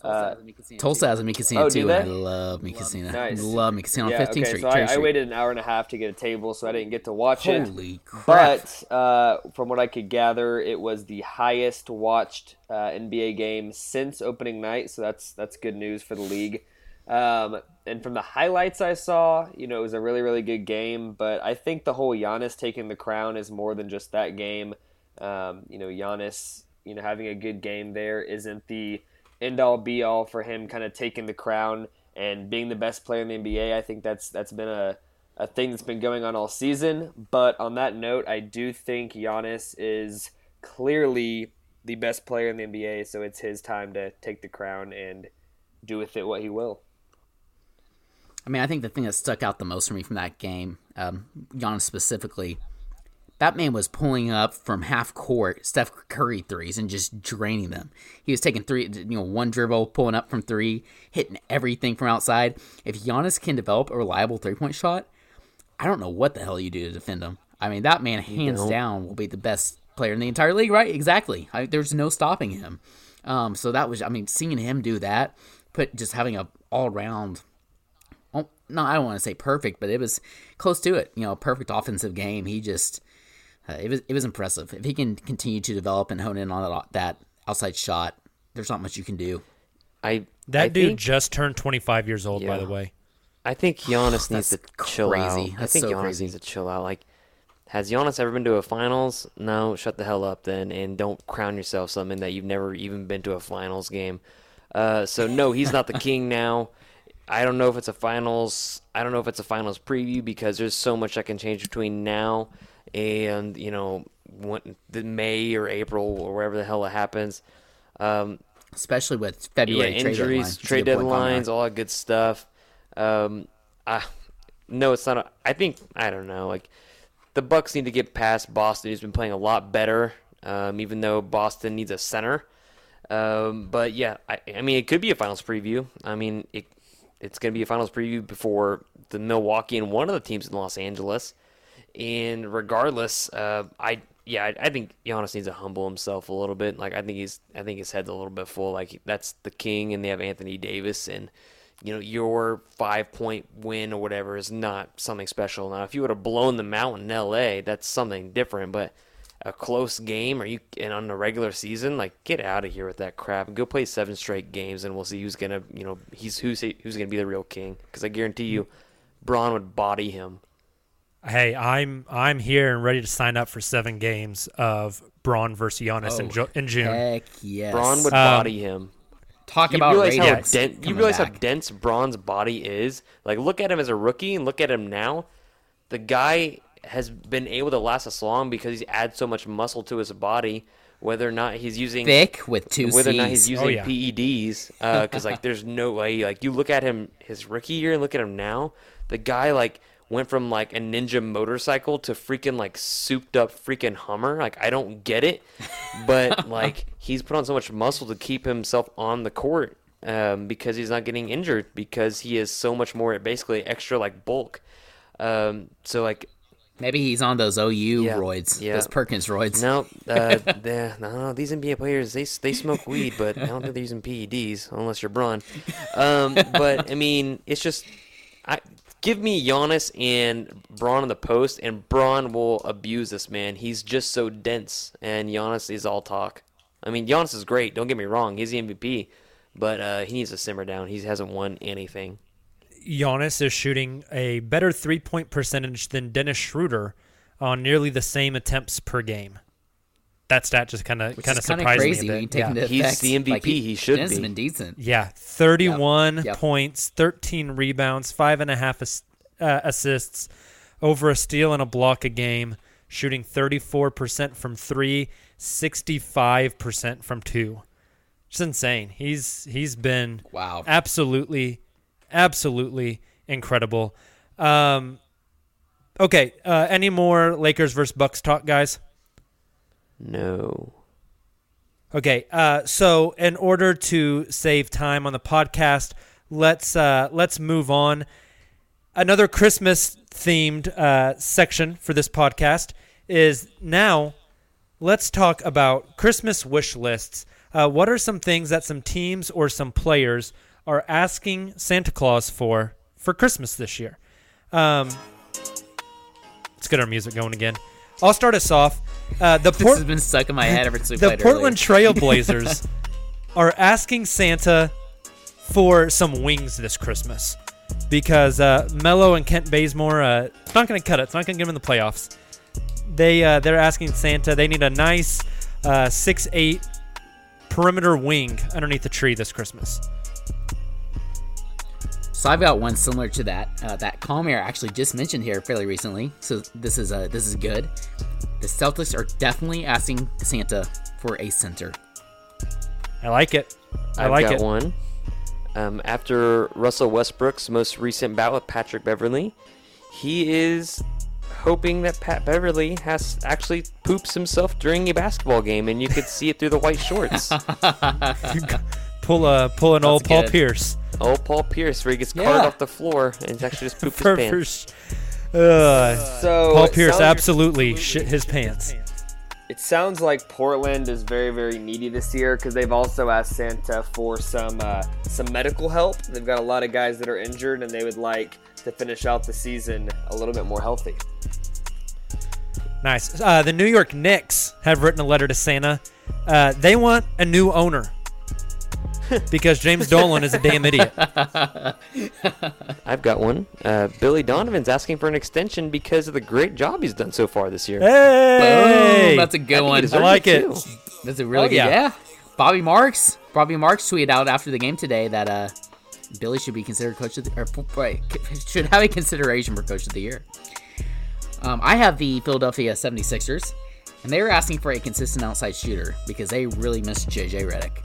Tulsa has a Casino Oh, too. I love Mi Cocina. Nice. Love Mi Cocina on Yeah, 15th okay, Street. So I, I waited an hour and a half to get a table, so I didn't get to watch it. Holy crap. But uh, from what I could gather, it was the highest watched uh, NBA game since opening night. So that's that's good news for the league. Um, and from the highlights I saw, you know, it was a really really good game. But I think the whole Giannis taking the crown is more than just that game. Um, you know, Giannis, you know, having a good game there isn't the end all be all for him kind of taking the crown and being the best player in the NBA. I think that's that's been a, a thing that's been going on all season. But on that note, I do think Giannis is clearly the best player in the NBA, so it's his time to take the crown and do with it what he will. I mean, I think the thing that stuck out the most for me from that game, um, Giannis specifically, that man was pulling up from half court Steph Curry threes and just draining them. He was taking three, you know, one dribble, pulling up from three, hitting everything from outside. If Giannis can develop a reliable three point shot, I don't know what the hell you do to defend him. I mean, that man, hands down, will be the best player in the entire league, right? Exactly. I, there's no stopping him. Um, so that was, I mean, seeing him do that, put just having a all around oh, no, I don't want to say perfect, but it was close to it. You know, perfect offensive game. He just uh, it was it was impressive. If he can continue to develop and hone in on that, that outside shot, there's not much you can do. I That I dude think- just turned 25 years old, by the way. I think Giannis needs That's to chill out. crazy. I That's think so Giannis crazy. needs to chill out. Like, has Giannis ever been to a finals? No, shut the hell up then, and don't crown yourself something that you've never even been to a finals game. Uh, so no, he's not the king now. I don't know if it's a finals. I don't know if it's a finals preview because there's so much that can change between now and you know when, the May or April or wherever the hell it happens. Um, Especially with February yeah, trade injuries. Trade deadlines, all that good stuff. Um, I, no, it's not. A, I think I don't know. Like the Bucks need to get past Boston, who's been playing a lot better. Um, even though Boston needs a center. Um, but yeah, I, I mean, it could be a finals preview. I mean, it it's going to be a finals preview before the Milwaukee and one of the teams in Los Angeles. And regardless, uh, I yeah, I, I think Giannis needs to humble himself a little bit. Like I think he's I think his head's a little bit full. Like that's the king, and they have Anthony Davis, and you know your five point win or whatever is not something special. Now, if you would have blown them out in L.A., that's something different. But a close game, or you and on the regular season, like get out of here with that crap and go play seven straight games, and we'll see who's gonna you know he's who's who's gonna be the real king. Because I guarantee you, Bron would body him. Hey, I'm I'm here and ready to sign up for seven games of Bron versus Giannis in, Oh, Ju- in June. Heck yes. Bron would Um, body him. Talk you about realize how ratings dense, you coming realize how dense Bron's body is. Like, look at him as a rookie and look at him now. The guy has been able to last us long because he's added so much muscle to his body. Whether or not he's using Thick with two whether or not he's using Oh, yeah. PEDs, because like there's no way. Like you look at him his rookie year and look at him now. The guy like went from like a ninja motorcycle to freaking like souped up freaking Hummer. Like I don't get it, but like he's put on so much muscle to keep himself on the court um, because he's not getting injured because he is so much more basically extra like bulk. Um, so like Maybe he's on those OU Yeah, roids, yeah. those Perkins roids. no, uh, no, these NBA players they they smoke weed, but I don't think they're using PEDs unless you're Bron. Um, but I mean, it's just I give me Giannis and Bron in the post, and Bron will abuse this man. He's just so dense, and Giannis is all talk. I mean, Giannis is great. Don't get me wrong; he's the MVP, but uh, he needs to simmer down. He hasn't won anything. Giannis is shooting a better three point percentage than Dennis Schroeder on nearly the same attempts per game. That stat just kind of kind of is surprised crazy me a when bit. Yeah. He's effect, the MVP. like, He should Dennis be. been decent. Yeah, 31 Yep. Yep. points, 13 rebounds, five and a half ass- uh, assists, over a steal and a block a game, shooting 34% from three, 65% from two. It's insane. He's he's been Wow. absolutely, absolutely incredible. Um, okay, uh, any more Lakers versus Bucks talk, guys? No. Okay, uh, so in order to save time on the podcast, let's uh, let's move on. Another Christmas themed uh, section for this podcast is now. Let's talk about Christmas wish lists Uh, what are some things that some teams or some players are asking Santa Claus for for Christmas this year? Um, let's get our music going again. I'll start us off. Uh, the This Port- has been stuck in my head ever since the Portland. Trailblazers are asking Santa for some wings this Christmas because uh, Melo and Kent Bazemore, uh, it's not going to cut it. It's not going to give them the playoffs. They uh, they're asking Santa. They need a nice uh, six eight perimeter wing underneath the tree this Christmas. So I've got one similar to that uh, that Kamiar actually just mentioned here fairly recently. So this is uh, this is good. The Celtics are definitely asking Santa for a center. I like it. I I've like got it. one. Um, after Russell Westbrook's most recent bout with Patrick Beverley, he is hoping that Pat Beverley has actually poops himself during a basketball game, and you could see it through the white shorts. Pull a pull an old Paul. Pierce. Old Paul Pierce, where he gets Yeah. carted off the floor and he's actually just pooped For- his for pants. Uh, So, Paul Pierce sounds- absolutely shit his pants. It sounds like Portland is very, very needy this year because they've also asked Santa for some uh, some medical help. They've got a lot of guys that are injured, and they would like to finish out the season a little bit more healthy. Nice. Uh, the New York Knicks have written a letter to Santa. Uh, they want a new owner because James Dolan is a damn idiot. I've got one. Uh, Billy Donovan's asking for an extension because of the great job he's done so far this year. Hey, Boom, that's a good I think he one. deserves it. That's a really Oh, good. yeah. Yeah. Bobby Marks. Bobby Marks tweeted out after the game today that uh, Billy should be considered coach of the or wait, should have a consideration for coach of the year. Um, I have the Philadelphia 76ers, and they were asking for a consistent outside shooter because they really miss JJ Redick.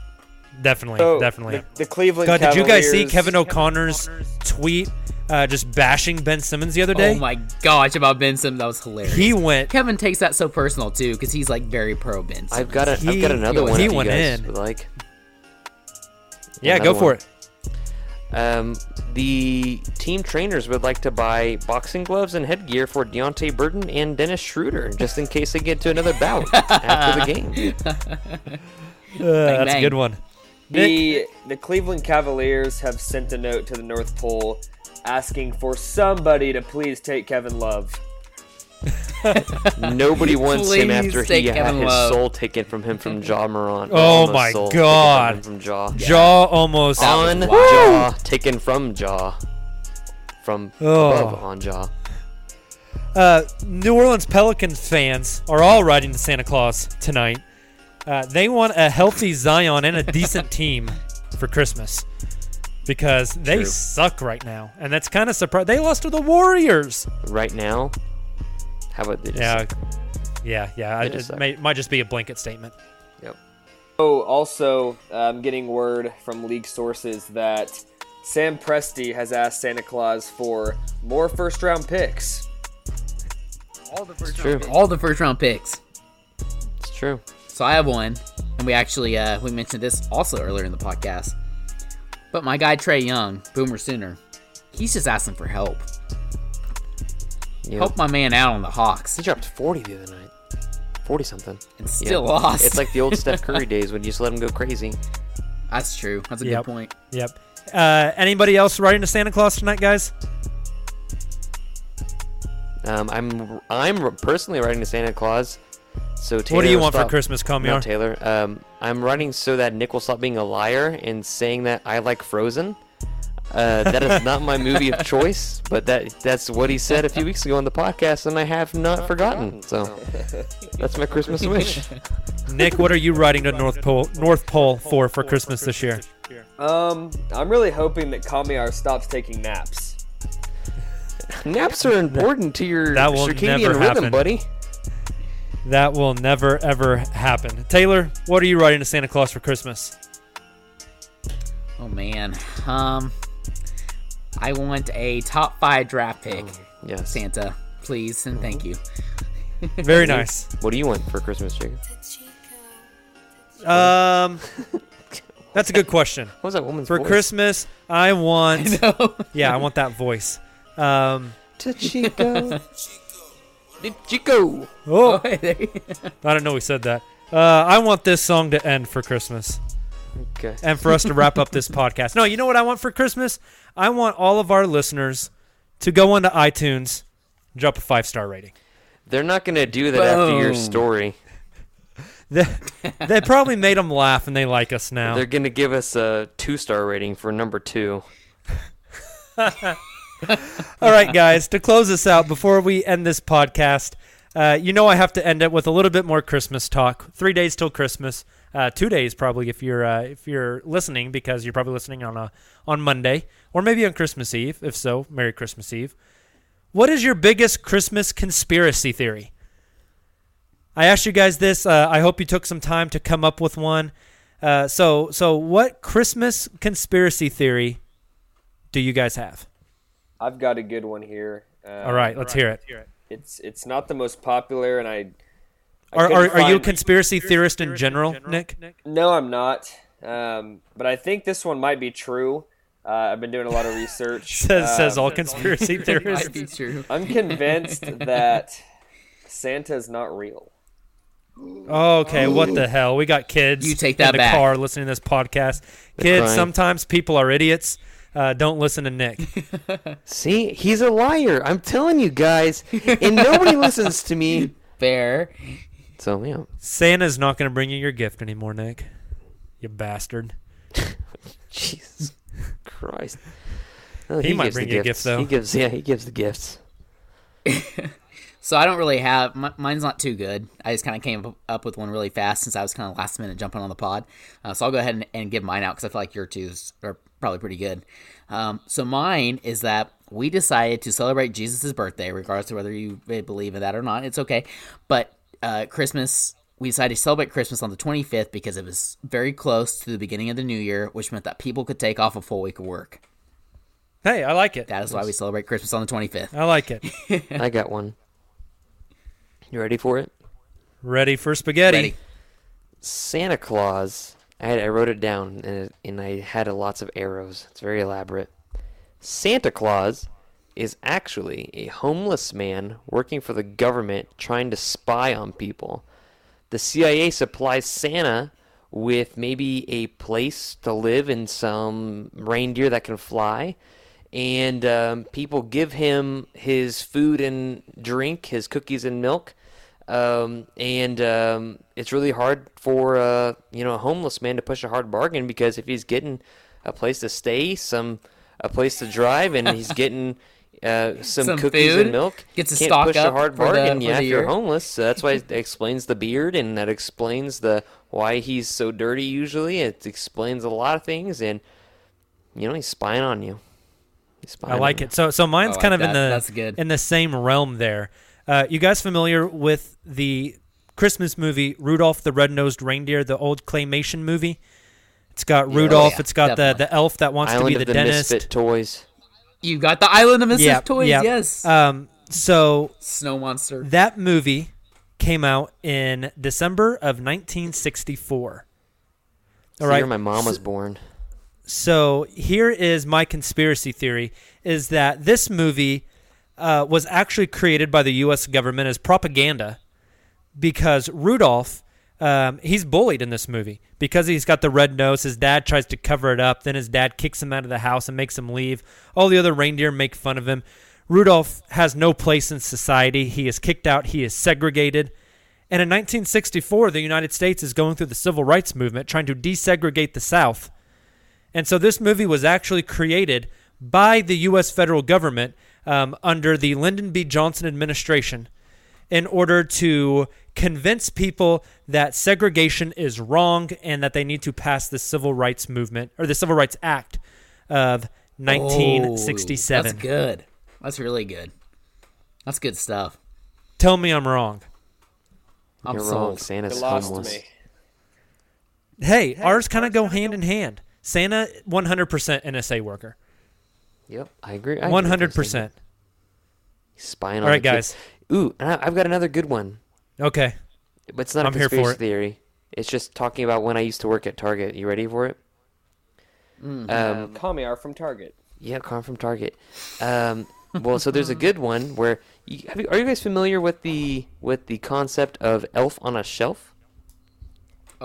Definitely, So, definitely. the- the Cleveland God, did you guys see Cavaliers- Kevin O'Connor's tweet uh, just bashing Ben Simmons the other day? Oh my gosh, about Ben Simmons, that was hilarious. He went. Kevin takes that so personal too because he's like very pro Ben. Simmons. I've got a, I've got another he one. he if you went guys in. would like. Yeah, go for one. it. Um, the team trainers would like to buy boxing gloves and headgear for Deonte Burton and Dennis Schroeder, just in case they get to another bout after the game. Uh, that's a good one. The the Cleveland Cavaliers have sent a note to the North Pole asking for somebody to please take Kevin Love. Nobody wants him after he had Kevin his Love. soul taken from him from Ja Morant. Oh my soul God. From, him Ja. Ja almost on Ja, taken from Ja, from Oh. above on Ja. Uh, New Orleans Pelicans fans are all riding to Santa Claus tonight. Uh, they want a healthy Zion and a decent team for Christmas because they True. suck right now, and that's kind of surprising. They lost to the Warriors. Right now, how about this? Yeah, yeah, yeah. I, just it may, might just be a blanket statement. Yep. Oh, also, I'm getting word from league sources that Sam Presti has asked Santa Claus for more first round picks. all the first true. all the first round picks. It's true. So I have one, and we actually uh, we mentioned this also earlier in the podcast. But my guy Trae Young, Boomer Sooner, he's just asking for help. Yeah. Help my man out on the Hawks. He dropped 40 the other night. 40 something. And still lost. It's like the old Steph Curry days when you just let him go crazy. That's true. That's a Yep. good point. Yep. Uh, anybody else riding to Santa Claus tonight, guys? Um, I'm I'm personally writing to Santa Claus. So Tayler What do you will want for Christmas, Kamiar? No, Tayler. Um, I'm writing so that Nick will stop being a liar and saying that I like Frozen. Uh, that is not my movie of choice, but that that's what he said a few weeks ago on the podcast, and I have not forgotten. So that's my Christmas wish. Nick, what are you riding to North Pole North Pole for for Christmas this year? Um, I'm really hoping that Kamiar stops taking naps. Naps are important to your That will circadian never rhythm, happen. buddy. That will never ever happen. Tayler, what are you writing to Santa Claus for Christmas? Oh man. Um, I want a top five draft pick. yes. Santa, please and thank you. Very nice. What do you want for Christmas, Jacob? Um, that's a good question. What was that woman's voice? For voice? Christmas, I want. I know. Yeah, I want that voice. Um, Chico. Chico. oh, Oh, hey, there you- I don't know. We said that. Uh, I want this song to end for Christmas. Okay. And for us to wrap up this podcast. No, you know what I want for Christmas? I want all of our listeners to go onto iTunes, drop a five star rating. They're not gonna do that after your Boom. story. They, they probably made them laugh and they like us now. They're gonna give us a two star rating for number two. All right, guys, to close this out before we end this podcast, uh, you know I have to end it with a little bit more Christmas talk. Three days till Christmas, uh, two days probably if you're uh, if you're listening because you're probably listening on a on Monday or maybe on Christmas Eve. If so, Merry Christmas Eve. What is your biggest Christmas conspiracy theory? I asked you guys this. Uh, I hope you took some time to come up with one. Uh, so so what Christmas conspiracy theory do you guys have? I've got a good one here. Um, All right, let's hear it. It's it's not the most popular, and I. I Are, couldn't are, are you a find- conspiracy theorist in general, Nick? No, I'm not. Um, but I think this one might be true. Uh, I've been doing a lot of research. Says- says Um, all conspiracy theorists. Might be true. I'm convinced that Santa's not real. Okay, what the hell? We got kids You take that in the back. car listening to this podcast. Kids, crying. sometimes people are idiots. Uh, don't listen to Nick. See, he's a liar. I'm telling you guys, and nobody listens to me. Fair. So yeah, Santa's not going to bring you your gift anymore, Nick. You bastard. Jesus Christ. Oh, He might gives the bring you a gift, gifts. though. He gives, yeah, he gives the gifts. So I don't really have mi- mine's not too good. I just kind of came up- up with one really fast since I was kind of last minute jumping on the pod. Uh, so I'll go ahead and, and give mine out because I feel like your twos are probably pretty good. Um, so mine is that we decided to celebrate Jesus' birthday, regardless of whether you eh, believe in that or not. It's okay, but uh, Christmas. We decided to celebrate Christmas on the 25th because it was very close to the beginning of the new year, which meant that people could take off a full week of work. Hey, I like it. That is why we celebrate Christmas on the 25th. I like it. I got one. You ready for it? Ready for spaghetti. Ready. Santa Claus. I, had, I wrote it down and, it, and I had lots of arrows. It's very elaborate. Santa Claus is actually a homeless man working for the government trying to spy on people. The CIA supplies Santa with maybe a place to live and some reindeer that can fly. And um, people give him his food and drink, his cookies and milk um, and um, it's really hard for uh, you know a homeless man to push a hard bargain because if he's getting a place to stay, some a place to drive, and he's getting uh, some, Some cookies food, and milk, gets to can't stock push up a hard for the- bargain. yeah, if you're homeless, so that's why it explains the beard, and that explains the why he's so dirty. Usually, it explains a lot of things, and you know he's spying on you. He's spying I like it. So so mine's like kind of in the That's good. in the same realm there. Uh, you guys familiar with the Christmas movie Rudolph the Red-Nosed Reindeer, the old claymation movie? It's got Rudolph. yeah, it's got the definitely. the elf that wants Island to be of the, the dentist. Misfit toys. You got the Island of Misfit Yeah, Toys, yeah. yes. Um, so Snow Monster. that movie came out in December of 1964. All All right. right. my mom was born. So here is my conspiracy theory: is that this movie uh, was actually created by the U.S. government as propaganda because Rudolph. Um, he's bullied in this movie because he's got the red nose. His dad tries to cover it up. Then his dad kicks him out of the house and makes him leave. All the other reindeer make fun of him. Rudolph has no place in society. He is kicked out. He is segregated. And in 1964, the United States is going through the civil rights movement, trying to desegregate the South. And so this movie was actually created by the U.S. federal government um, under the Lyndon B. Johnson administration in order to convince people that segregation is wrong and that they need to pass the civil rights movement or the Civil Rights Act of 1967. Oh, that's good. That's really good. That's good stuff. Tell me I'm wrong. I'm You're sold. wrong. Santa's You lost homeless. me. Hey, ours kind of go hand in hand. Santa, 100% NSA worker. Yep, I agree. I agree with those 100%. things. He's spying All on right, the kids. guys. Ooh, and I- I've got another good one. Okay. But it's not I'm a here for conspiracy it. theory. It's just talking about when I used to work at Target. You ready for it? Mm. Um, Kamiar from Target. yeah, Con from Target. Um, well, so there's a good one where you, have you, are you guys familiar with the with the concept of elf on a shelf?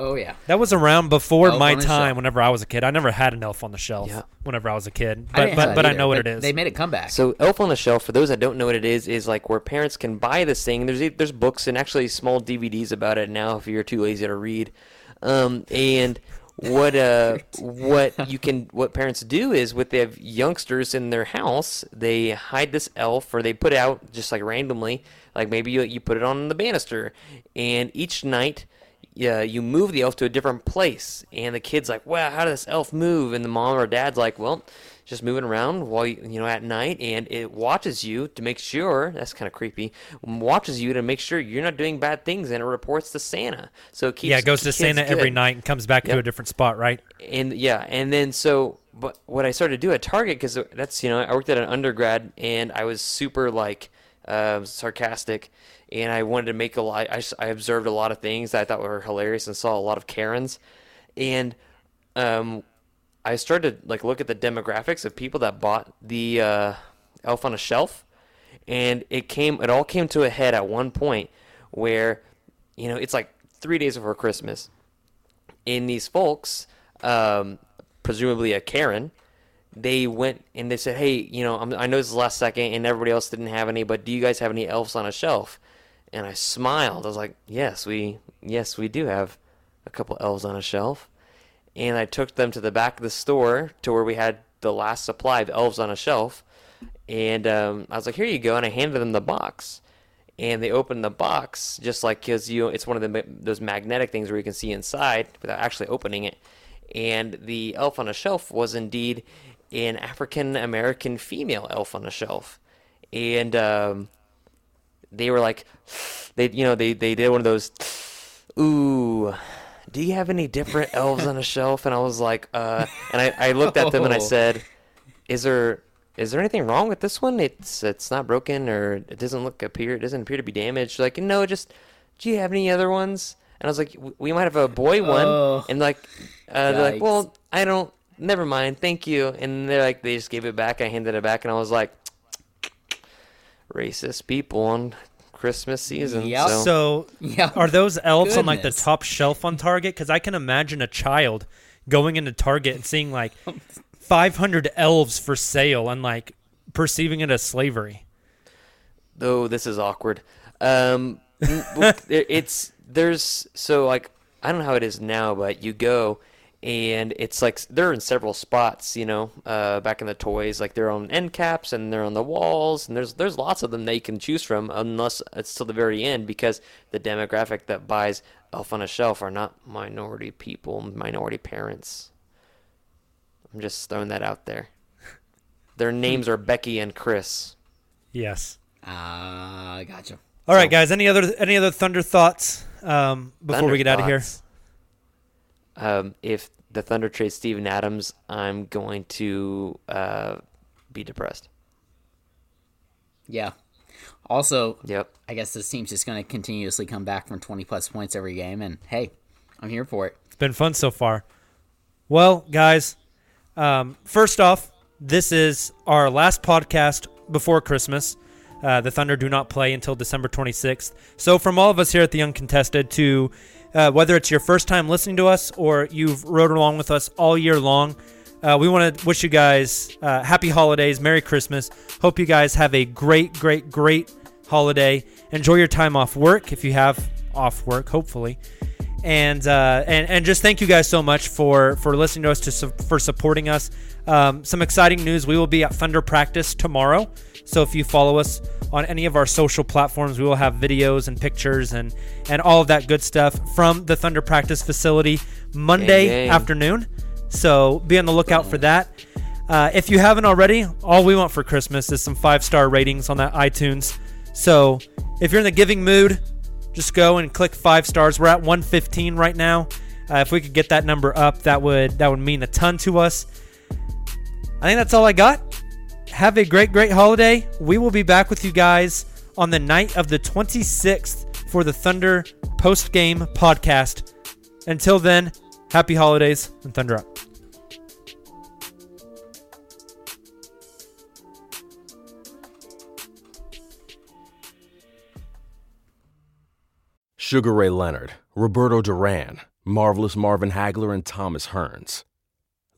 Oh yeah. That was around before Elf my time. Shelf. Whenever I was a kid, I never had an elf on the shelf. Yeah. Whenever I was a kid, but didn't but but that I know what either, it but is. They made it come back. So Elf on the Shelf, for those that don't know what it is, is like where parents can buy this thing. There's e- there's books and actually small DVDs about it now if you're too lazy to read. Um, and what uh what you can what parents do is with they have youngsters in their house, they hide this elf or they put it out just like randomly, like maybe you you put it on the banister, and each night yeah, you move the elf to a different place, and the kid's like, "Wow, how did this elf move?" And the mom or dad's like, "Well, just moving around while you, you know at night, and it watches you to make sure that's kind of creepy. Watches you to make sure you're not doing bad things, and it reports to Santa. So it keeps yeah, it goes to Santa every night and comes back to a different spot, right? And yeah, and then so, but what I started to do at Target because that's you know I worked at an undergrad and I was super like uh, sarcastic, and I wanted to make a lot. I observed a lot of things that I thought were hilarious and saw a lot of Karens, and um, I started to like look at the demographics of people that bought the uh, Elf on a Shelf, and it came. It all came to a head at one point where, you know, it's like three days before Christmas, and these folks, um, presumably a Karen, they went and they said, "Hey, you know, I know this is the last second, and everybody else didn't have any, but do you guys have any elves on a shelf?" And I smiled. I was like, "Yes, we, yes, we do have a couple elves on a shelf." And I took them to the back of the store to where we had the last supply of elves on a shelf, and um, I was like, "Here you go," and I handed them the box. And they opened the box just like because you, it's one of the those magnetic things where you can see inside without actually opening it. And the elf on a shelf was indeed an African American female elf on a shelf, and um, they were like, they you know they they did one of those, ooh. Do you have any different elves on a shelf? And I was like, uh, and I, I looked at them and I Oh. said, "Is there is there anything wrong with this one? It's it's not broken or it doesn't look appear it doesn't appear to be damaged." Like, no, just do you have any other ones? And I was like, "We might have a boy one." Oh. and like, uh, they're like, "Well, I don't. Never mind. Thank you." And they're like, they just gave it back. I handed it back, and I was like, "Racist people on Christmas season." Yep. So, So, Yeah. are those elves on like the top shelf on Target? Because I can imagine a child going into Target and seeing like 500 elves for sale and like perceiving it as slavery. Oh, this is awkward. Um, n- well, there- it's there's so like I don't know how it is now, but you go and it's like they're in several spots. You know, uh, back in the toys, like they're on end caps and they're on the walls, and there's there's lots of them that you can choose from, unless it's till the very end because the demographic that buys Elf on a Shelf are not minority people, minority parents. I'm just throwing that out there. Their names are Becky and Chris. Yes. Ah, gotcha. All right, guys. Any other any other Thunder thoughts um, before Thunder we get out of here? Thoughts. Um, if the Thunder trade Steven Adams, I'm going to uh, be depressed. Yeah. Also, Yep. I guess this team's just going to continuously come back from 20 plus points every game, and hey, I'm here for it. It's been fun so far. Well, guys, um, first off, this is our last podcast before Christmas. Uh, the Thunder do not play until December 26th. So, from all of us here at the Uncontested, to uh, whether it's your first time listening to us or you've rode along with us all year long, uh, we want to wish you guys uh, happy holidays, Merry Christmas. Hope you guys have a great, great, great holiday. Enjoy your time off work if you have off work, hopefully and uh, and and just thank you guys so much for for listening to us to su- for supporting us. Um, some exciting news: we will be at Thunder practice tomorrow. So if you follow us on any of our social platforms, we will have videos and pictures and and all of that good stuff from the Thunder practice facility Monday Gang, gang. afternoon. So be on the lookout for that. Uh, if you haven't already, all we want for Christmas is some five star ratings on that iTunes. So if you're in the giving mood, just go and click five stars. We're at 115 right now. Uh, if we could get that number up, that would that would mean a ton to us. I think that's all I got. Have a great, great holiday. We will be back with you guys on the night of the 26th for the Thunder post game podcast. Until then, happy holidays and Thunder up. Sugar Ray Leonard, Roberto Duran, Marvelous Marvin Hagler, and Thomas Hearns.